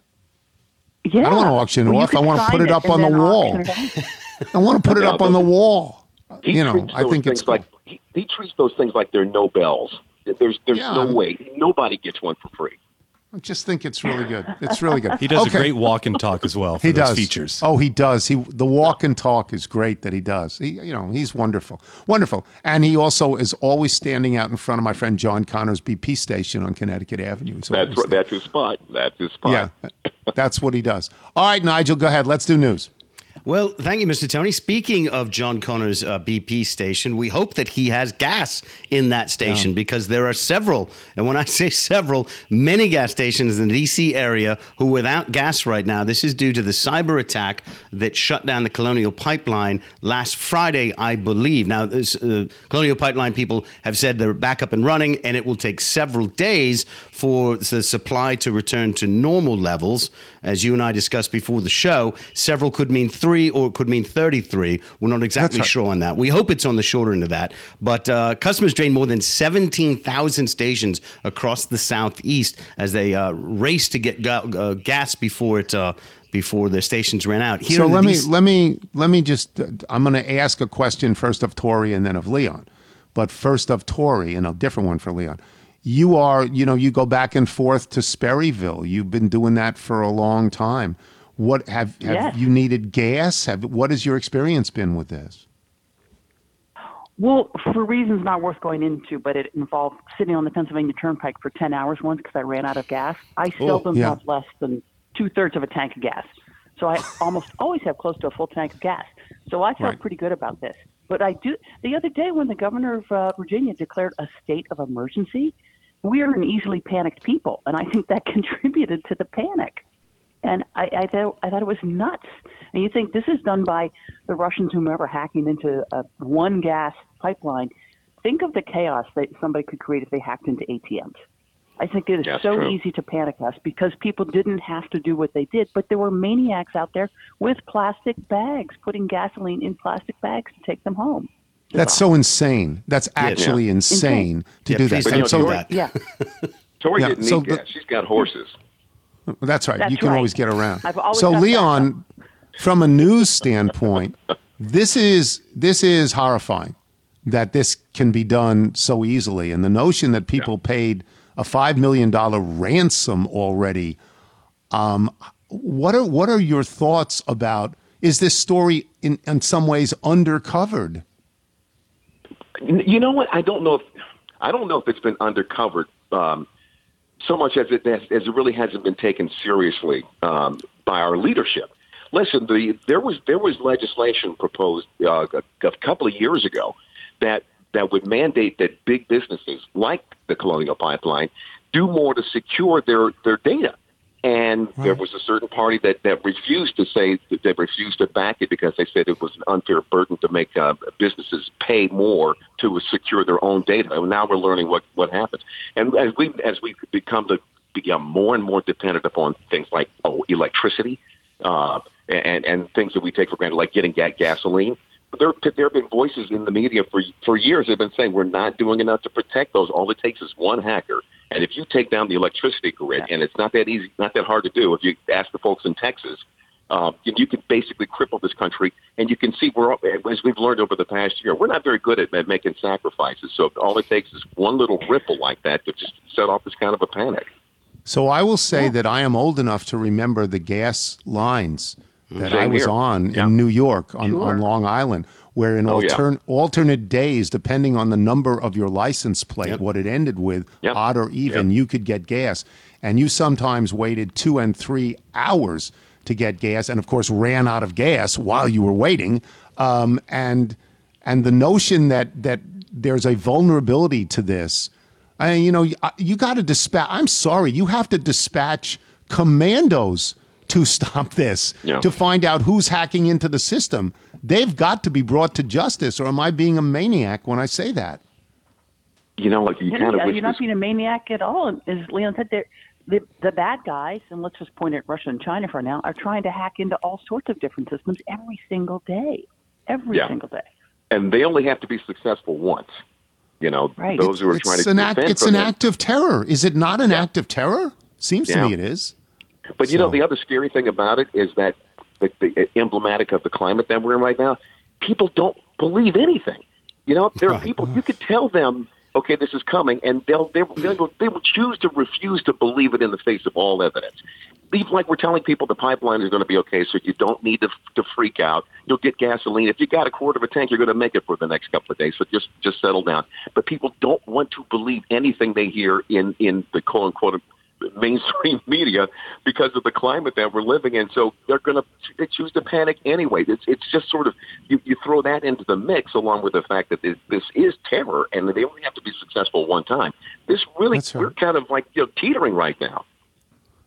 Yeah. I don't want to auction it Well, off. I want to put it up on the wall. auction it off. I want to put it up on the wall. You know, I think it's things like he, he treats those things like they're Nobels. There's there's Yeah, no way nobody gets one for free. I just think it's really good. It's really good. <laughs> He does Okay. a great walk and talk as well for He those does features. Oh, he does. He the walk and talk is great that he does. He, you know, he's wonderful, wonderful, and he also is always standing out in front of my friend John Connor's BP station on Connecticut Avenue. He's That's always what, there. that's his spot. That's his spot. yeah, that's what he does. All right, Nigel, go ahead. Let's do news. Well, thank you, Mr. Tony. Speaking of John Connor's uh, BP station, we hope that he has gas in that station because there are several, and when I say several, many gas stations in the DC area who are without gas right now. This is due to the cyber attack that shut down the Colonial Pipeline last Friday, I believe. Now, this, uh, Colonial Pipeline people have said they're back up and running, and it will take several days for the supply to return to normal levels. As you and I discussed before the show, several could mean three or it could mean 33. We're not exactly right. sure on that. We hope it's on the shorter end of that. But uh, customers drained more than 17,000 stations across the southeast as they uh, race to get ga- uh, gas before it. Uh, before their stations ran out. Here so let me let me let me just. uh, I'm going to ask a question first of Tori and then of Leon, but first of Tori and a different one for Leon. You are, you know, you go back and forth to Sperryville. You've been doing that for a long time. What have have Yes. you needed gas? Have what has your experience been with this? Well, for reasons not worth going into, but it involved sitting on the Pennsylvania Turnpike for 10 hours once because I ran out of gas. I seldom yeah. have less than two thirds of a tank of gas. So I <laughs> almost always have close to a full tank of gas. So I felt Right. pretty good about this. But I do, the other day when the governor of uh, Virginia declared a state of emergency, we are an easily panicked people. And I think that <laughs> contributed to the panic. And I, I, thought, I thought it was nuts. And you think this is done by the Russians, whomever hacking into a one gas pipeline. Think of the chaos that somebody could create if they hacked into ATMs. I think it is That's so true. easy to panic us because people didn't have to do what they did, but there were maniacs out there with plastic bags, putting gasoline in plastic bags to take them home. That's so insane. That's actually insane to Yeah, do that. don't And so do that. Yeah, <laughs> Tori Yeah, didn't so need the- gas. She's got horses. That's right. That's you can right. always get around. I've always so got Leon, from a news standpoint, this is this is horrifying that this can be done so easily, and the notion that people paid a five million dollar ransom already. Um, what are what are your thoughts about? Is this story in in some ways undercovered? You know what? I don't know if I don't know if it's been undercovered um, so much as it as it really hasn't been taken seriously um, by our leadership. Listen, the there was there was legislation proposed uh, a, a couple of years ago that that would mandate that big businesses like the Colonial Pipeline do more to secure their their data. And there was a certain party that, that refused to say that they refused to back it because they said it was an unfair burden to make uh, businesses pay more to secure their own data. And now we're learning what, what happens. And as we as we become to become more and more dependent upon things like oh, electricity uh, and and things that we take for granted, like getting ga- gasoline. There, there have been voices in the media for for years that have been saying we're not doing enough to protect those. All it takes is one hacker and if you take down the electricity grid, and it's not that easy, not that hard to do, if you ask the folks in Texas, uh, you, you can basically cripple this country. And you can see we're as we've learned over the past year, we're not very good at, at making sacrifices. So all it takes is one little ripple like that to just set off this kind of a panic. So I will say that I am old enough to remember the gas lines that Same I was here. on Yeah. in New York on, Sure. on Long Island, where in Oh, yeah. alternate days, depending on the number of your license plate, what it ended with, Yep. odd or even, you could get gas. And you sometimes waited two and three hours to get gas, and of course ran out of gas while you were waiting. Um, and and the notion that that there's a vulnerability to this I, you know, you, you got to dispatch. I'm sorry, you have to dispatch commandos to <laughs> stop this, Yeah. to find out who's hacking into the system. They've got to be brought to justice, or am I being a maniac when I say that? You know, like you You're, kind of you're not being a maniac at all. As Leon said, they're- the the bad guys, and let's just point at Russia and China for now, are trying to hack into all sorts of different systems every single day, every Yeah. single day. and they only have to be successful once. You know, Right. those who are trying It's to an act. It's an them. act of terror. Is it not an act of terror? Seems to me it is. But you know, the other scary thing about it is that the, the uh, emblematic of the climate that we're in right now, people don't believe anything. You know, there are people you could tell them, okay, this is coming, and they'll they they will, they will choose to refuse to believe it in the face of all evidence. Even like we're telling people the pipeline is going to be okay, so you don't need to to freak out. You'll get gasoline if you got a quarter of a tank. You're going to make it for the next couple of days. So just just settle down. But people don't want to believe anything they hear in in the quote unquote mainstream <laughs> media because of the climate that we're living in. So they're going to they choose to panic anyway. It's it's just sort of you, you throw that into the mix along with the fact that this, this is terror and they only have to be successful one time. This really right. we're kind of like you know, teetering right now.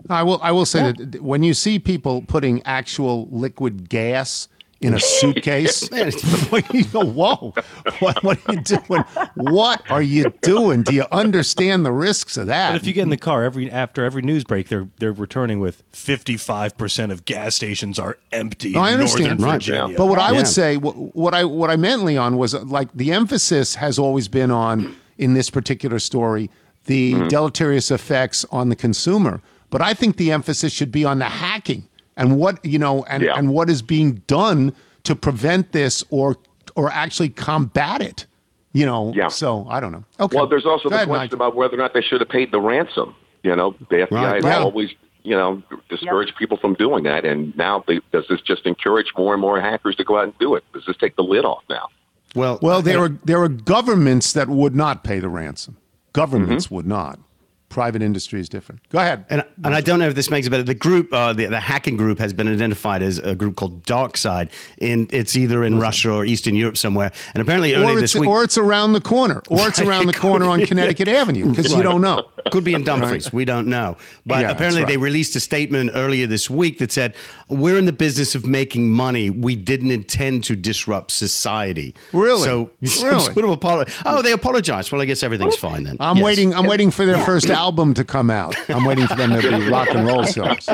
I will. I will say that when you see people putting actual liquid gas in a suitcase, <laughs> you go, "Whoa! What, what are you doing? What are you doing? Do you understand the risks of that?" But if you get in the car every after every news break, they're they're returning with fifty five percent of gas stations are empty. No, I understand, Northern right? Virginia. But what I Yeah. would say, what, what I what I meant, Leon, was uh, like the emphasis has always been on in this particular story the Mm-hmm. deleterious effects on the consumer. But I think the emphasis should be on the hacking and what you know and, Yeah. and what is being done to prevent this or or actually combat it. You know, Yeah. so I don't know. Okay. Well, there's also Go the ahead, question Nigel. about whether or not they should have paid the ransom. You know, the FBI Right, has yeah. always, you know, discouraged people from doing that, and now they, does this just encourage more and more hackers to go out and do it? Does this take the lid off now? Well, Well, there are there are governments that would not pay the ransom. Governments Mm-hmm. would not. Private industry is different. Go ahead. And, and I don't know if this makes it better. The group, uh, the, the hacking group, has been identified as a group called DarkSide. In it's either in Russia or Eastern Europe somewhere. And apparently, or earlier this week, or it's around the corner, or it's around the <laughs> corner on. Connecticut Avenue because you don't know. Could be in Dumfries. We don't know. But Yeah, apparently, that's they released a statement earlier this week that said, We're in the business of making money. We didn't intend to disrupt society. Really? So, <laughs> Really? sort of apolo- oh, they apologized. Well, I guess everything's fine then. I'm Yes. waiting. I'm waiting for their first album to come out. I'm waiting for them to be rock and roll <laughs> stars.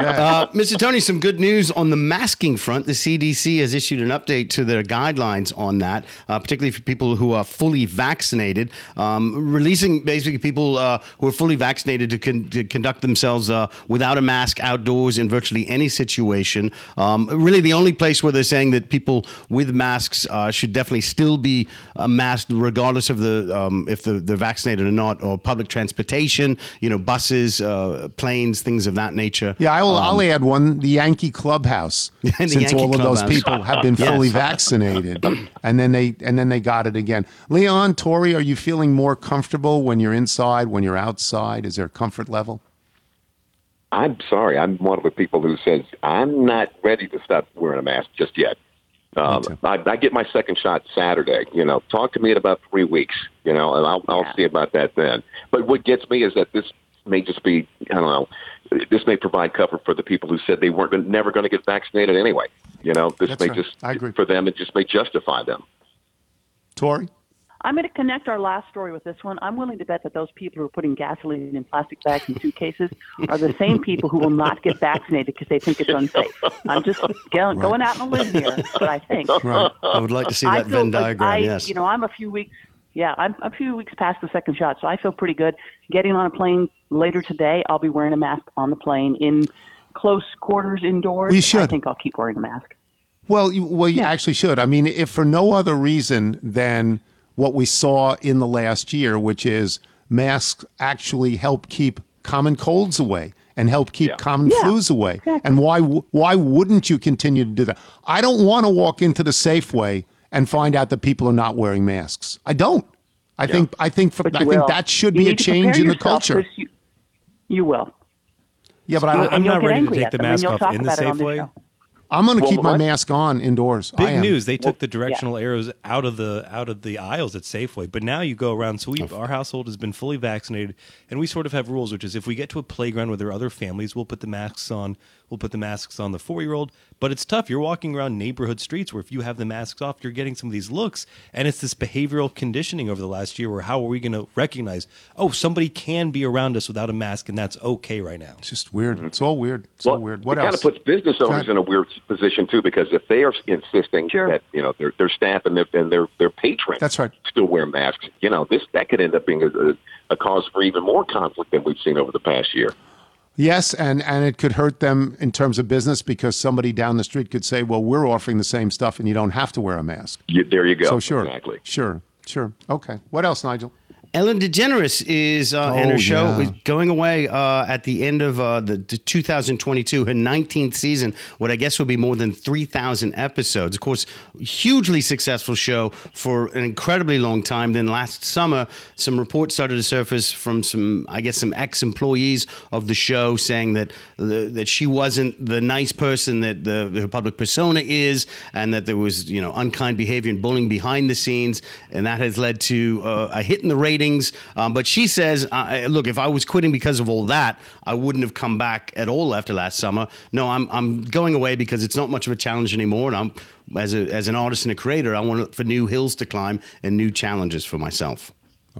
Uh, Mr. Tony, some good news on the masking front. The CDC has issued an update to their guidelines on that, uh, particularly for people who are fully vaccinated, um, releasing basically people uh, who are fully vaccinated to, con- to conduct themselves uh, without a mask outdoors in virtually any situation. Um, really, the only place where they're saying that people with masks uh, should definitely still be uh, masked, regardless of the um, if the, they're vaccinated or not, or public transportation, you know, buses, planes, things of that nature. Yeah, I'll, I'll add one: the Yankee clubhouse. <laughs> The since Yankee all of those people have been <laughs> Yes. fully vaccinated, and then they and then they got it again. Leon, Tori, are you feeling more comfortable when you're inside? When you're outside, is there a comfort level? I'm sorry. I'm one of the people who says I'm not ready to stop wearing a mask just yet. Um. I, I get my second shot Saturday. You know, talk to me in about three weeks. You know, and I'll, I'll Yeah. see about that then. But what gets me is that this may just be I don't know. This may provide cover for the people who said they weren't gonna- never going to get vaccinated anyway. You know, this That's may right. just I agree. for them. It just may justify them. Tori, I'm going to connect our last story with this one. I'm willing to bet that those people who are putting gasoline in plastic bags in suitcases are the same people who will not get vaccinated because they think it's unsafe. I'm just going, going out on a limb here, but I think. right? I would like to see that feel Venn diagram. I, yes. You know, I'm a few weeks. Yeah, I'm a few weeks past the second shot, so I feel pretty good. Getting on a plane later today, I'll be wearing a mask on the plane in close quarters indoors, We should. I think I'll keep wearing a mask. Well, you, well, you actually should. I mean, if for no other reason than what we saw in the last year, which is masks actually help keep common colds away and help keep common flus away. And why why wouldn't you continue to do that? I don't want to walk into the Safeway and find out that people are not wearing masks. I don't. I think I think for, But I you think that should You be a change in the culture. You, you will. Yeah, but I, I'm not ready to take the mask off in the about it Safeway. I'm going to Well, keep my what? mask on indoors. I Big am. news! They took the directional arrows out of the out of the aisles at Safeway, but now you go around. So we, our household has been fully vaccinated, and we sort of have rules, which is if we get to a playground where there are other families, we'll put the masks on. We'll put the masks on the four year old. But it's tough. You're walking around neighborhood streets where if you have the masks off, you're getting some of these looks, and it's this behavioral conditioning over the last year. Where how are we going to recognize? Oh, somebody can be around us without a mask, and that's okay right now. It's just weird. It's all weird. It's well, all weird. What it kind else? of puts business owners in a weird position too, because if they are insisting that you know their their staff and their and their their patrons That's right. still wear masks, you know this that could end up being a, a, a cause for even more conflict than we've seen over the past year. Yes, and and it could hurt them in terms of business because somebody down the street could say, "Well, we're offering the same stuff, and you don't have to wear a mask." You, there you go. So sure, Exactly. sure, sure. Okay. What else, Nigel? Ellen DeGeneres is uh, and Oh, her show yeah. is going away uh, at the end of uh, the, the 2022, her 19th season. What I guess will be more than 3,000 episodes. Of course, hugely successful show for an incredibly long time. Then last summer, some reports started to surface from some, I guess, some ex-employees of the show saying that that she wasn't the nice person that the, her public persona is, and that there was you know unkind behavior and bullying behind the scenes, and that has led to uh, a hit in the ratings. Um, but she says, uh, "Look, if I was quitting because of all that, I wouldn't have come back at all after last summer. No, I'm I'm going away because it's not much of a challenge anymore, and I'm as a as an artist and a creator, I want for new hills to climb and new challenges for myself."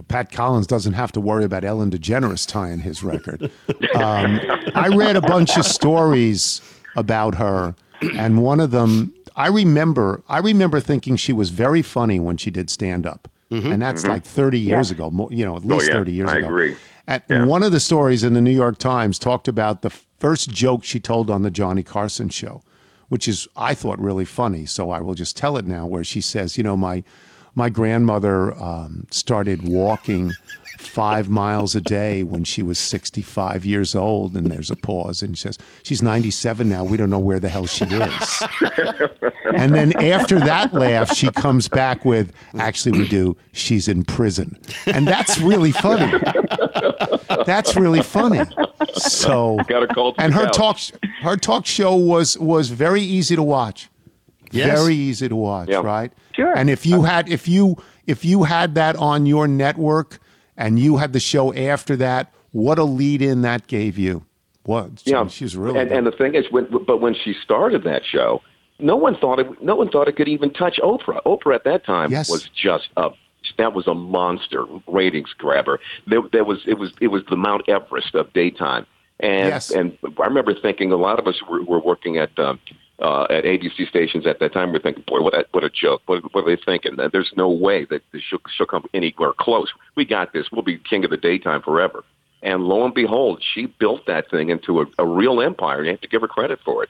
Pat Collins doesn't have to worry about Ellen DeGeneres tying his record. um, I read a bunch of stories about her, and one of them I remember. I remember thinking she was very funny when she did stand up, and that's Mhm. like thirty years Yeah. ago. You know, at Oh, least yeah. thirty years I ago. agree. And one of the stories in the New York Times talked about the first joke she told on the Johnny Carson show, which is I thought really funny. So I will just tell it now, where she says, you know, my my grandmother um, started walking five miles a day when she was 65 years old and there's a pause and she says she's 97 now we don't know where the hell she is. And then after that laugh she comes back with actually we do she's in prison. And that's really funny. That's really funny. So Got a call and her talk her talk show was was very easy to watch. Yes. very easy to watch Yeah. right? Sure. And if you had if you if you had that on your network and you had the show after that what a lead in that gave you what Yeah, she's really And, and the thing is, when, but when she started that show, no one thought it. No one thought it could even touch Oprah. Oprah at that time Yes. was just a. That was a monster ratings grabber. There, there was it was it was the Mount Everest of daytime. And Yes. and I remember thinking a lot of us were, were working at um, uh, at ABC stations at that time. We're thinking, boy, what a, what a joke. What, what are they thinking? There's no way that she'll, she'll come anywhere close. We got this. We'll be king of the daytime forever. And lo and behold, she built that thing into a, a real empire. You have to give her credit for it.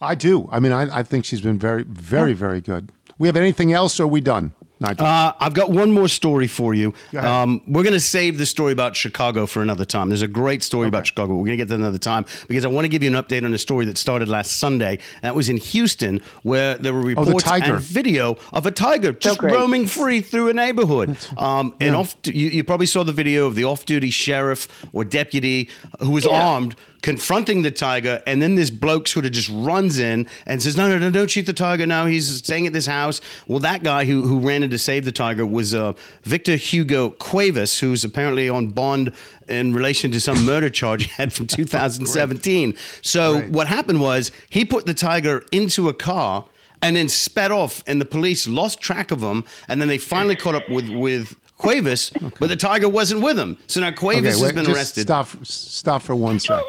i do i mean I, I think she's been very very very good we have anything else or are we done Nigel? Uh, I've got one more story for you. Go. Um, we're going to save the story about Chicago for another time. There's a great story about Chicago. We're going to get that another time because I want to give you an update on a story that started last Sunday. That was in Houston, where there were reports Oh, the and video of a tiger just great. roaming free through a neighborhood. Um, and off, you, you probably saw the video of the off-duty sheriff or deputy who was armed confronting the tiger, and then this bloke sort of just runs in and says, "No, no, no, don't shoot the tiger! Now he's staying at this house." Well, that guy who who ran in to save the tiger was uh, Victor Hugo Cuevas, who's apparently on bond in relation to some murder charge he had from <laughs> 2017. So what happened was he put the tiger into a car and then sped off, and the police lost track of him, and then they finally caught up with with. Cuevas, but the tiger wasn't with him. So now Cuevas Okay, has been just arrested. Stop, stop for one <laughs> second.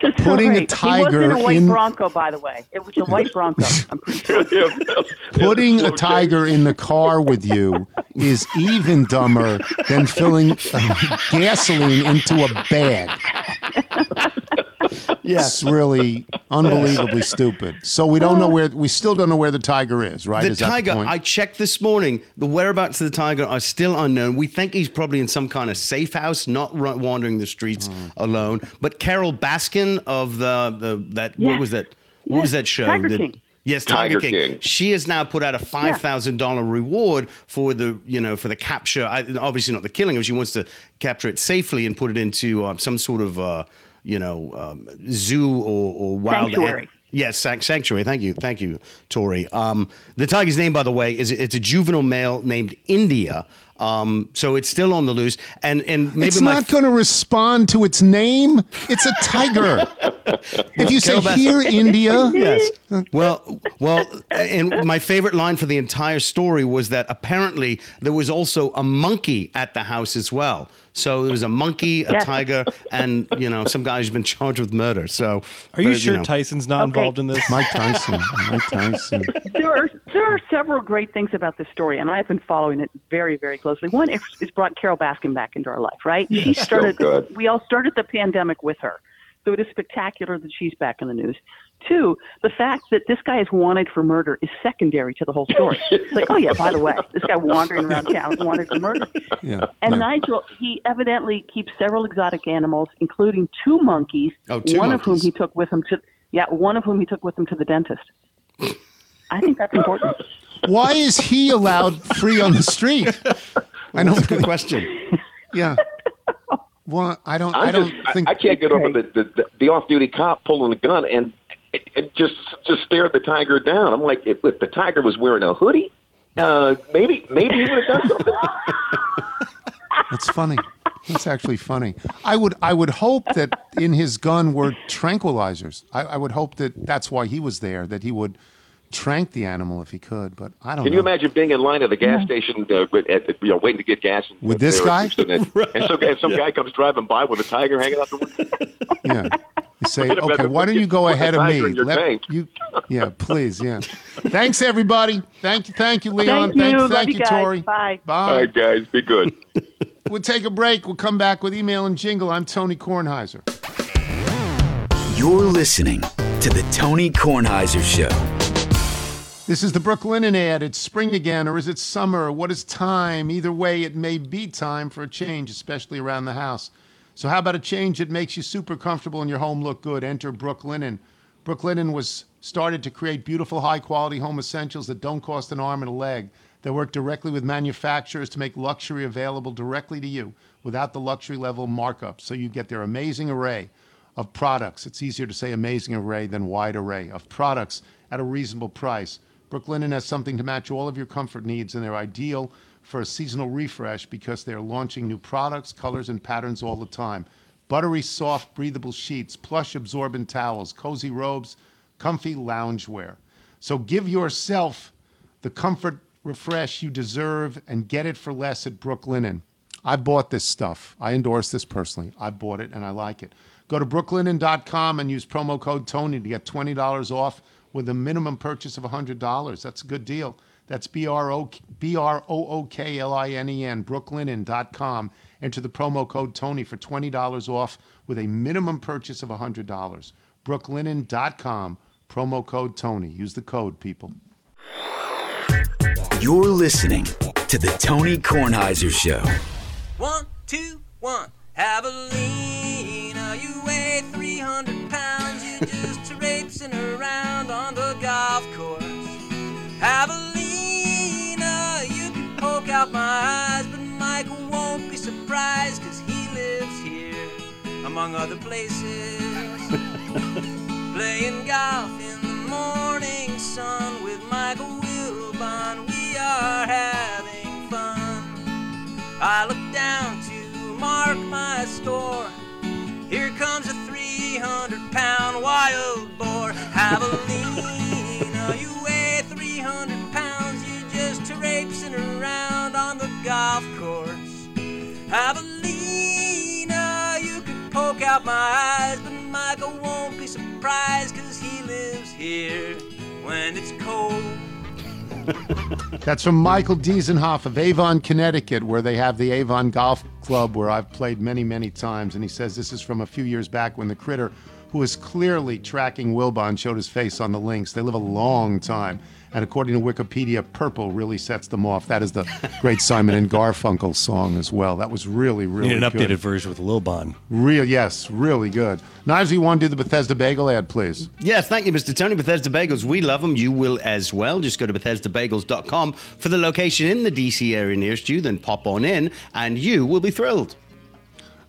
Just so Putting a tiger He wasn't a white in- Bronco, by the way. It was a white <laughs> Bronco. I'm pretty sure. <laughs> Putting a tiger in the car with you is even dumber than filling uh, gasoline into a bag. It's really unbelievably stupid. So we don't know where we still don't know where the tiger is, right? The Is tiger, point? I checked this morning. The whereabouts of the tiger are still unknown. We think he's probably in some kind of safe house, not wandering the streets Hmm. alone. But Carole Baskin of the the that Yeah. what was that? What was that show? Tiger The- King. Yes, Tiger, Tiger King. King. She has now put out a five thousand dollar reward for the you know for the capture. I, obviously not the killing of. She wants to capture it safely and put it into uh, some sort of uh, you know um, zoo or, or wild Sanctuary. Yes, sanct- sanctuary. Thank you, thank you, Tori. Um, the tiger's name, by the way, is it's a juvenile male named India. Um, so it's still on the loose, and and maybe it's my not going to respond to its name. It's a tiger. <laughs> if you say here, India, <laughs> yes. Well, well, and my favorite line for the entire story was that apparently there was also a monkey at the house as well. So there was a monkey, a Yes. tiger, and you know some guy who's been charged with murder. So Are you but, sure know. Tyson's not Okay. involved in this? Mike Tyson. Mike Tyson. there are there are several great things about this story, and I've been following it very, very closely. One, it's, it's brought Carole Baskin back into our life, right? she started. good. We all started the pandemic with her, so it is spectacular that she's back in the news. Two, the fact that this guy is wanted for murder is secondary to the whole story. It's like, oh yeah, by the way, this guy wandering around town is wanted for murder. Yeah. And No. Nigel, he evidently keeps several exotic animals, including two monkeys. Oh, two one of whom he took with him to yeah, one of whom he took with him to the dentist. I think that's important. Why is he allowed free on the street? I don't. Good question. Yeah. Well, I don't. I'm I don't just, I- think. I, can't get over the, the, the, the off-duty cop pulling the gun and it, it just just stared the tiger down. I'm like, if, if the tiger was wearing a hoodie, uh, maybe maybe he would have done something. <laughs> That's funny. That's actually funny. I would. I would hope that in his gun were tranquilizers. I, I would hope that that's why he was there. That he would trank the animal if he could. But I don't Can know. you imagine being in line at the gas station, uh, at, you know, waiting to get gas? and- With this guy? And, <laughs> and some, and some guy comes driving by with a tiger hanging out the window. <laughs> Yeah. You say, Forget okay, why don't you go ahead of me? tiger in your tank. you, <laughs> yeah, please, yeah. Thanks, everybody. Thank you, thank you, Leon. Thank you. Thank, Love thank you you, guys. Tori. Bye. Bye. All right, guys, be good. We'll take a break. We'll come back with email and jingle. I'm Tony Kornheiser. You're listening to The Tony Kornheiser Show. This is the Brooklinen ad. It's spring again, or is it summer? What is time? Either way, it may be time for a change, especially around the house. So, how about a change that makes you super comfortable and your home look good? Enter Brooklyn Brooklinen. Brooklinen was started to create beautiful, high quality home essentials that don't cost an arm and a leg. They work directly with manufacturers to make luxury available directly to you without the luxury level markup. So, you get their amazing array of products. It's easier to say amazing array than wide array of products at a reasonable price. Brooklinen has something to match all of your comfort needs, and they're ideal for a seasonal refresh because they're launching new products, colors, and patterns all the time. Buttery, soft, breathable sheets, plush, absorbent towels, cozy robes, comfy loungewear. So give yourself the comfort refresh you deserve and get it for less at Brooklinen. I bought this stuff. I endorse this personally. I bought it and I like it. Go to brooklinen.com and use promo code Tony to get $20 off with a minimum purchase of $100. That's a good deal. That's B R O B R O O K L I N E N, brooklinen.com. Enter the promo code Tony for $20 off with a minimum purchase of $100. brooklinen.com, promo code Tony. Use the code, people. You're listening to The Tony Kornheiser Show. One, two, one. Javelina, you weigh 300 pounds. You just traipsing around on the golf course. Javelina, you can poke out my eyes, but Michael won't be surprised because he lives here, among other places. <laughs> Playing golf in the morning sun with Michael Wilbon. We are having fun. I look down to mark my score. Here comes a 300 pound wild boar. Javelina, you weigh 300 pounds. You just traipsing around on the golf course. Javelina, you could poke out my eyes, but Michael won't be surprised because he lives here when it's cold. <laughs> That's from Michael Diesenhoff of Avon, Connecticut, where they have the Avon Golf Club, where I've played many, many times. And he says this is from a few years back when the critter who is clearly tracking Wilbon, showed his face on the links. They live a long time. And according to Wikipedia, purple really sets them off. That is the great Simon and Garfunkel song as well. That was really, really Need an good. updated version with Lil Bon. Real, yes, really good. Knives, you want to do the Bethesda Bagel ad, please? Yes, thank you, Mr. Tony. Bethesda Bagels, we love them. You will as well. Just go to BethesdaBagels.com for the location in the DC area nearest you, then pop on in, and you will be thrilled.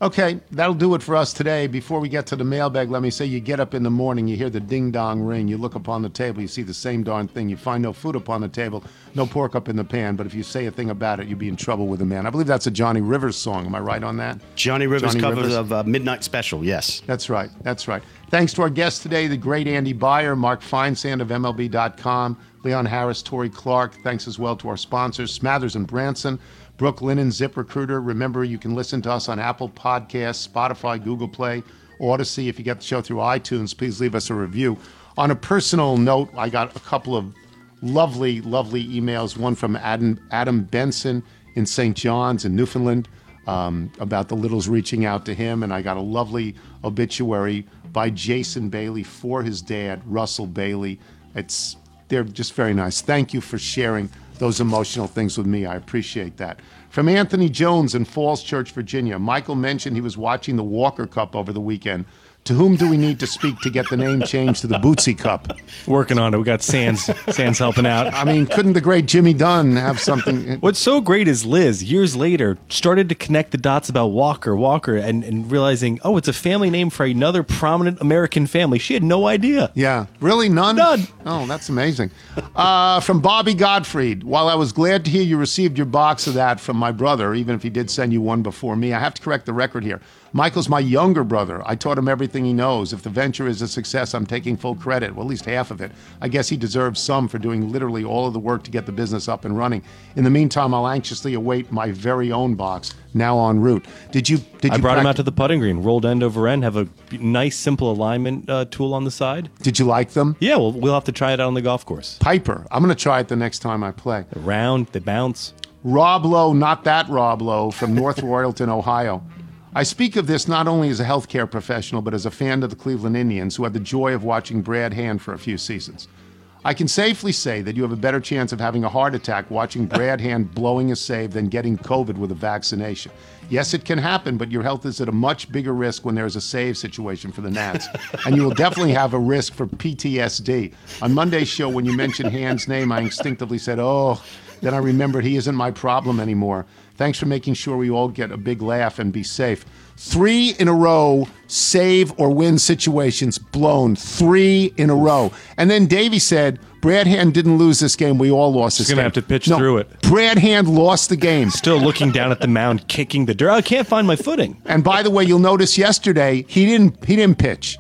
Okay, that'll do it for us today. Before we get to the mailbag, let me say you get up in the morning, you hear the ding dong ring, you look upon the table, you see the same darn thing, you find no food upon the table, no pork up in the pan, but if you say a thing about it, you'll be in trouble with a man. I believe that's a Johnny Rivers song. Am I right on that? Johnny Rivers Johnny cover Rivers. of uh, Midnight Special, yes. That's right. That's right. Thanks to our guests today, the great Andy Beyer, Mark Feinsand of MLB.com, Leon Harris, Tori Clark. Thanks as well to our sponsors, Smathers and Branson, Brooklinen, ZipRecruiter. Remember, you can listen to us on Apple Podcasts, Spotify, Google Play, Odyssey. If you get the show through iTunes, please leave us a review. On a personal note, I got a couple of lovely, lovely emails. One from Adam, Adam Benson in St. John's in Newfoundland um, about the Littles reaching out to him. And I got a lovely obituary by Jason Bailey for his dad, Russell Bailey. It's they're just very nice. Thank you for sharing those emotional things with me. I appreciate that. From Anthony Jones in Falls Church, Virginia, Michael mentioned he was watching the Walker Cup over the weekend. To whom do we need to speak to get the name changed to the Bootsy Cup? Working on it. We got Sands. Sands helping out. I mean, couldn't the great Jimmy Dunn have something? What's so great is Liz, years later, started to connect the dots about Walker, Walker, and, and realizing, oh, it's a family name for another prominent American family. She had no idea. Yeah, really none. None. Oh, that's amazing. Uh, from Bobby Gottfried. While I was glad to hear you received your box of that from my brother, even if he did send you one before me, I have to correct the record here. Michael's my younger brother. I taught him everything he knows. If the venture is a success, I'm taking full credit, well, at least half of it. I guess he deserves some for doing literally all of the work to get the business up and running. In the meantime, I'll anxiously await my very own box, now en route. Did you? Did you I brought him out to the putting green, rolled end over end, have a nice, simple alignment uh, tool on the side. Did you like them? Yeah, well, we'll have to try it out on the golf course. Piper. I'm going to try it the next time I play. The round, the bounce. Rob Lowe, not that Rob Lowe, from North <laughs> Royalton, Ohio. I speak of this not only as a healthcare professional, but as a fan of the Cleveland Indians who had the joy of watching Brad Hand for a few seasons. I can safely say that you have a better chance of having a heart attack watching Brad Hand blowing a save than getting COVID with a vaccination. Yes, it can happen, but your health is at a much bigger risk when there's a save situation for the Nats. <laughs> and you will definitely have a risk for PTSD. On Monday's show, when you mentioned Hand's name, I instinctively said, oh, then I remembered he isn't my problem anymore. Thanks for making sure we all get a big laugh and be safe. Three in a row, save or win situations blown. Three in a row. And then Davey said, Brad Hand didn't lose this game. We all lost this game. He's gonna game. have to pitch No, through it. Brad Hand lost the game. <laughs> Still looking down at the mound, kicking the dirt. I can't find my footing. And by the way, you'll notice yesterday he didn't he didn't pitch.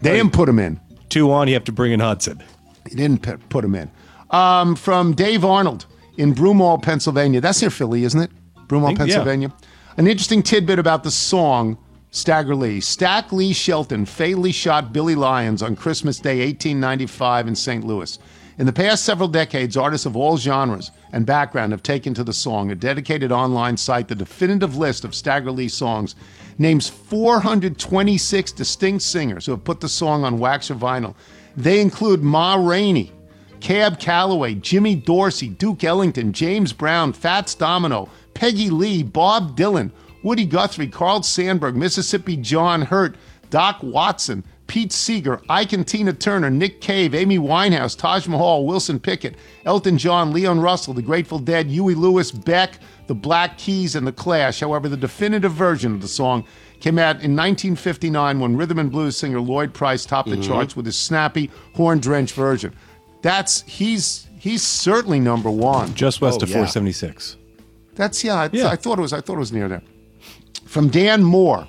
They didn't put him in. Two on, you have to bring in Hudson. He didn't p- put him in. Um, from Dave Arnold in Broomall, Pennsylvania. That's near Philly, isn't it? Broomall, think- yeah. Pennsylvania. An interesting tidbit about the song Stagger Lee. Stack Lee Shelton fatally shot Billy Lyons on Christmas Day 1895 in St. Louis. In the past several decades, artists of all genres and background have taken to the song. A dedicated online site, the definitive list of Stagger Lee songs, names 426 distinct singers who have put the song on wax or vinyl. They include Ma Rainey, Cab Calloway, Jimmy Dorsey, Duke Ellington, James Brown, Fats Domino, Peggy Lee, Bob Dylan, Woody Guthrie, Carl Sandburg, Mississippi John Hurt, Doc Watson, Pete Seeger, Ike and Tina Turner, Nick Cave, Amy Winehouse, Taj Mahal, Wilson Pickett, Elton John, Leon Russell, The Grateful Dead, Huey Lewis, Beck, The Black Keys, and The Clash. However, the definitive version of the song came out in 1959 when rhythm and blues singer Lloyd Price topped the mm-hmm. charts with his snappy, horn-drenched version. That's he's he's certainly number one. Just west Oh, of yeah. 476. That's yeah. I, Yeah. I thought it was. I thought it was near there. From Dan Moore.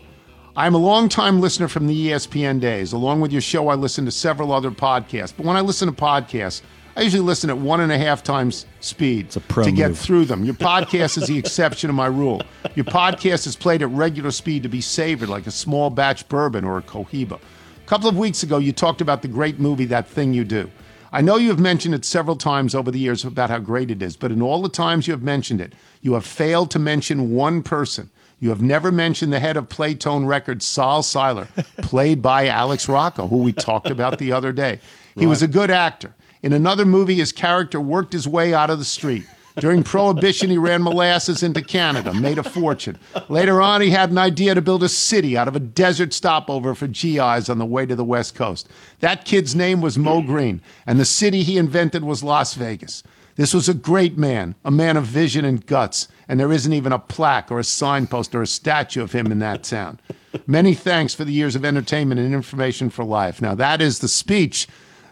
I'm a longtime listener from the ESPN days. Along with your show, I listen to several other podcasts. But when I listen to podcasts, I usually listen at one and a half times speed to get through them. Your podcast is the exception to my rule. Your podcast is played at regular speed to be savored like a small batch bourbon or a cohiba. A couple of weeks ago, you talked about the great movie That Thing You Do. I know you have mentioned it several times over the years about how great it is, but in all the times you have mentioned it, you have failed to mention one person. You have never mentioned the head of Playtone Records, Sol Siler, <laughs> played by Alex Rocco, who we talked about the other day. He was a good actor. In another movie, his character worked his way out of the street. During Prohibition, he ran molasses into Canada, made a fortune. Later on, he had an idea to build a city out of a desert stopover for GIs on the way to the West Coast. That kid's name was Moe Greene, and the city he invented was Las Vegas. This was a great man, a man of vision and guts, and there isn't even a plaque or a signpost or a statue of him in that town. Many thanks for the years of entertainment and information for life. Now, that is the speech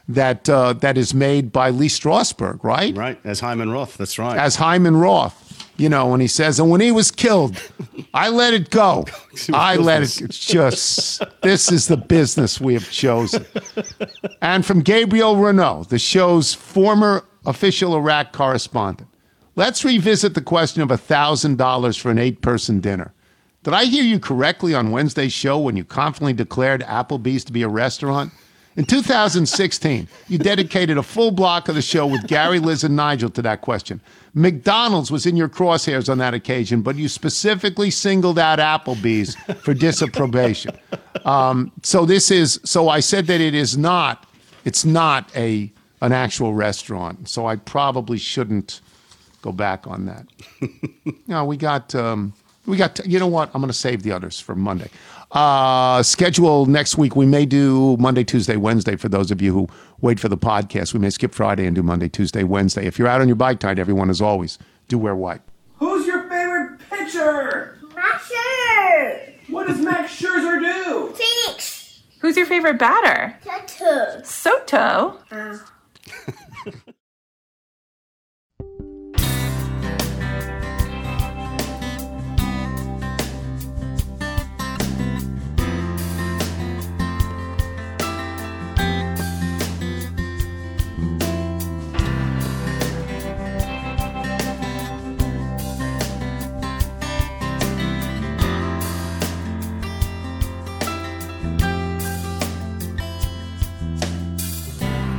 that uh, that is made by Lee Strasberg, right? Right, as Hyman Roth. That's right. As Hyman Roth. You know, when he says, and when he was killed, <laughs> I let it go. I let it it's <laughs> just this is the business we have chosen. <laughs> And from Gabriel Renault, the show's former official Iraq correspondent. Let's revisit the question of $1,000 for an eight person dinner. Did I hear you correctly on Wednesday's show when you confidently declared Applebee's to be a restaurant? In 2016, you dedicated a full block of the show with Gary, Liz, and Nigel to that question. McDonald's was in your crosshairs on that occasion, but you specifically singled out Applebee's for disapprobation. Um, so this is so I said that it is not it's not a an actual restaurant. So I probably shouldn't go back on that. <laughs> no, we got um, we got you know what? I'm going to save the others for Monday. Uh, schedule next week. We may do Monday, Tuesday, Wednesday for those of you who wait for the podcast. We may skip Friday and do Monday, Tuesday, Wednesday. If you're out on your bike tonight, everyone, as always, do wear white. Who's your favorite pitcher? Max Scherzer. What does Max Scherzer do? Phoenix. Who's your favorite batter? Soto. Soto. Uh. <laughs>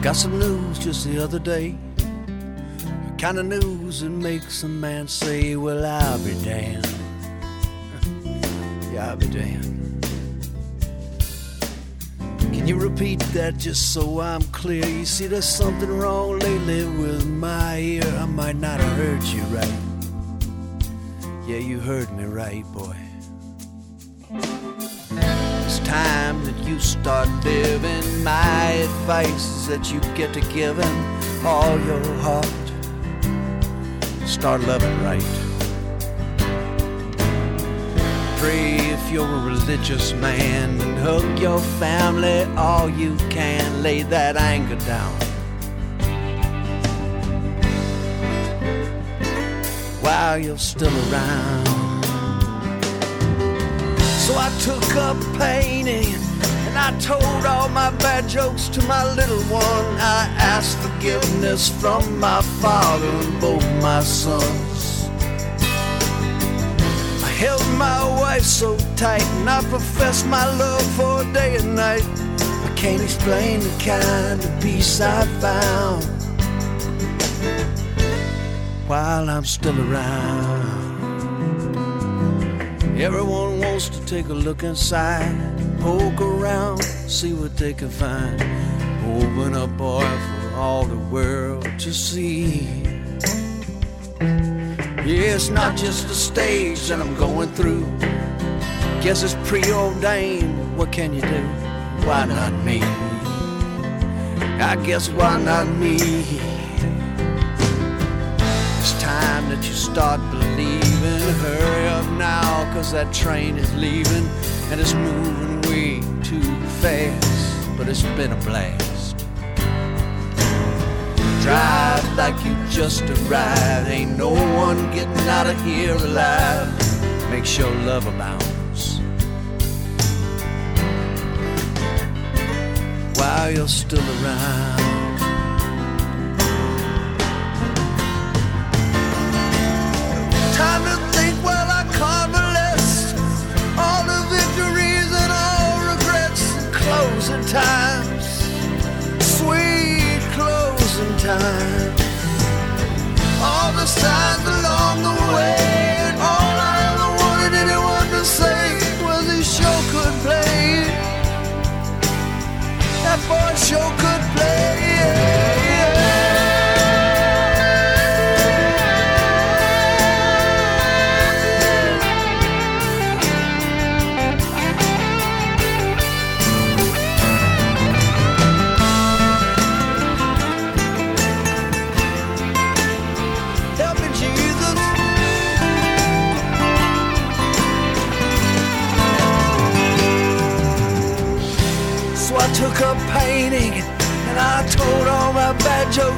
Got some news just the other day. The kind of news that makes a man say, Well, I'll be damned. <laughs> yeah, I'll be damned. Can you repeat that just so I'm clear? You see, there's something wrong lately with my ear. I might not have heard you right. Yeah, you heard me right, boy. Time that you start living. My advice is that you get to giving all your heart. Start loving right. Pray if you're a religious man and hug your family all you can. Lay that anger down. While you're still around. So I took up painting and I told all my bad jokes to my little one. I asked forgiveness from my father and both my sons. I held my wife so tight and I professed my love for day and night. I can't explain the kind of peace I found while I'm still around. Everyone wants to take a look inside, poke around, see what they can find. Open up, boy, for all the world to see. Yeah, it's not just a stage that I'm going through. Guess it's preordained. What can you do? Why not me? I guess why not me? It's time that you start believing. Hurry up now, cause that train is leaving and it's moving way too fast. But it's been a blast. Drive like you just arrived. Ain't no one getting out of here alive. Make sure love abounds. While you're still around. Times. Sweet closing time. All the signs along the way.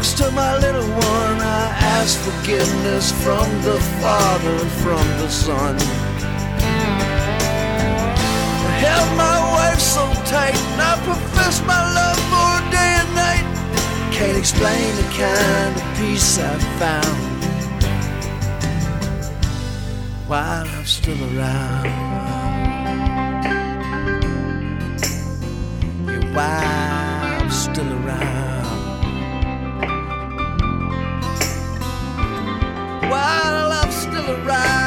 talks to my little one. I ask forgiveness from the Father and from the Son. I held my wife so tight, and I profess my love for day and night. Can't explain the kind of peace I found while I'm still around. Yeah, why? while love's still around.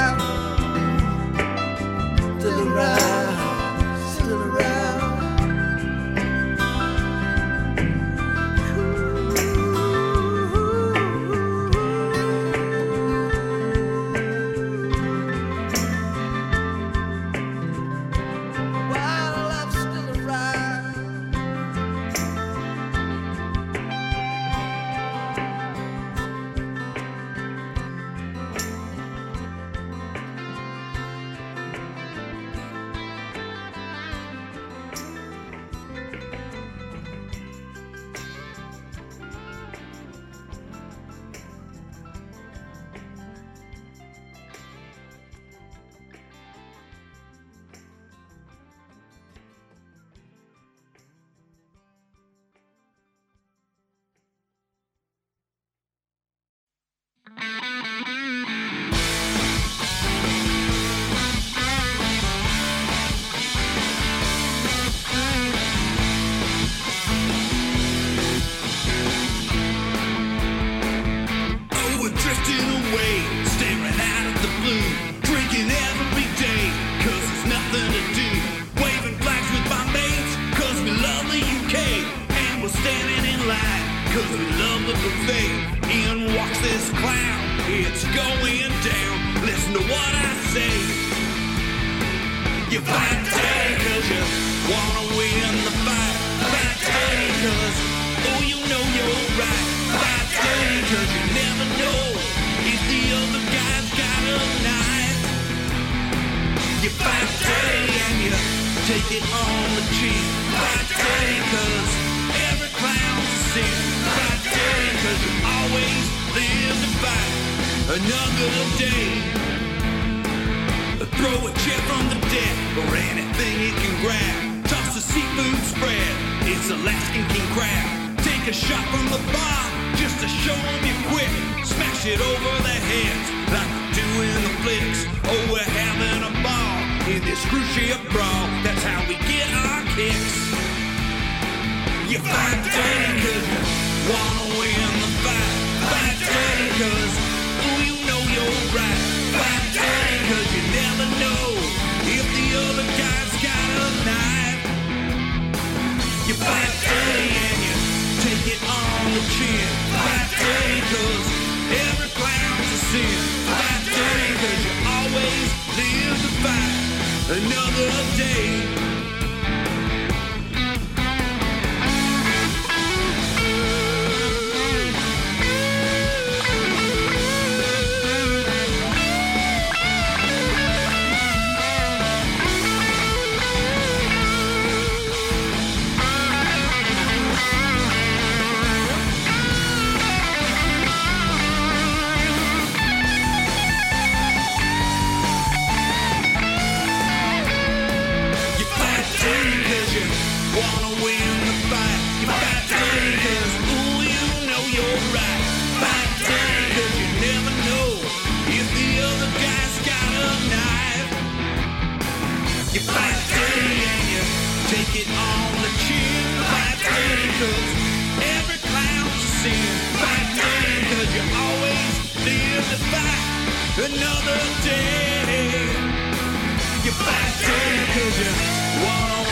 shit over their heads like we do in the flicks. Oh, we're having a ball in this cruciate brawl. That's how we get our kicks. You fight dirty cause you wanna win the fight. Fight dirty cause another day. another day. You're back, Danny, cause you want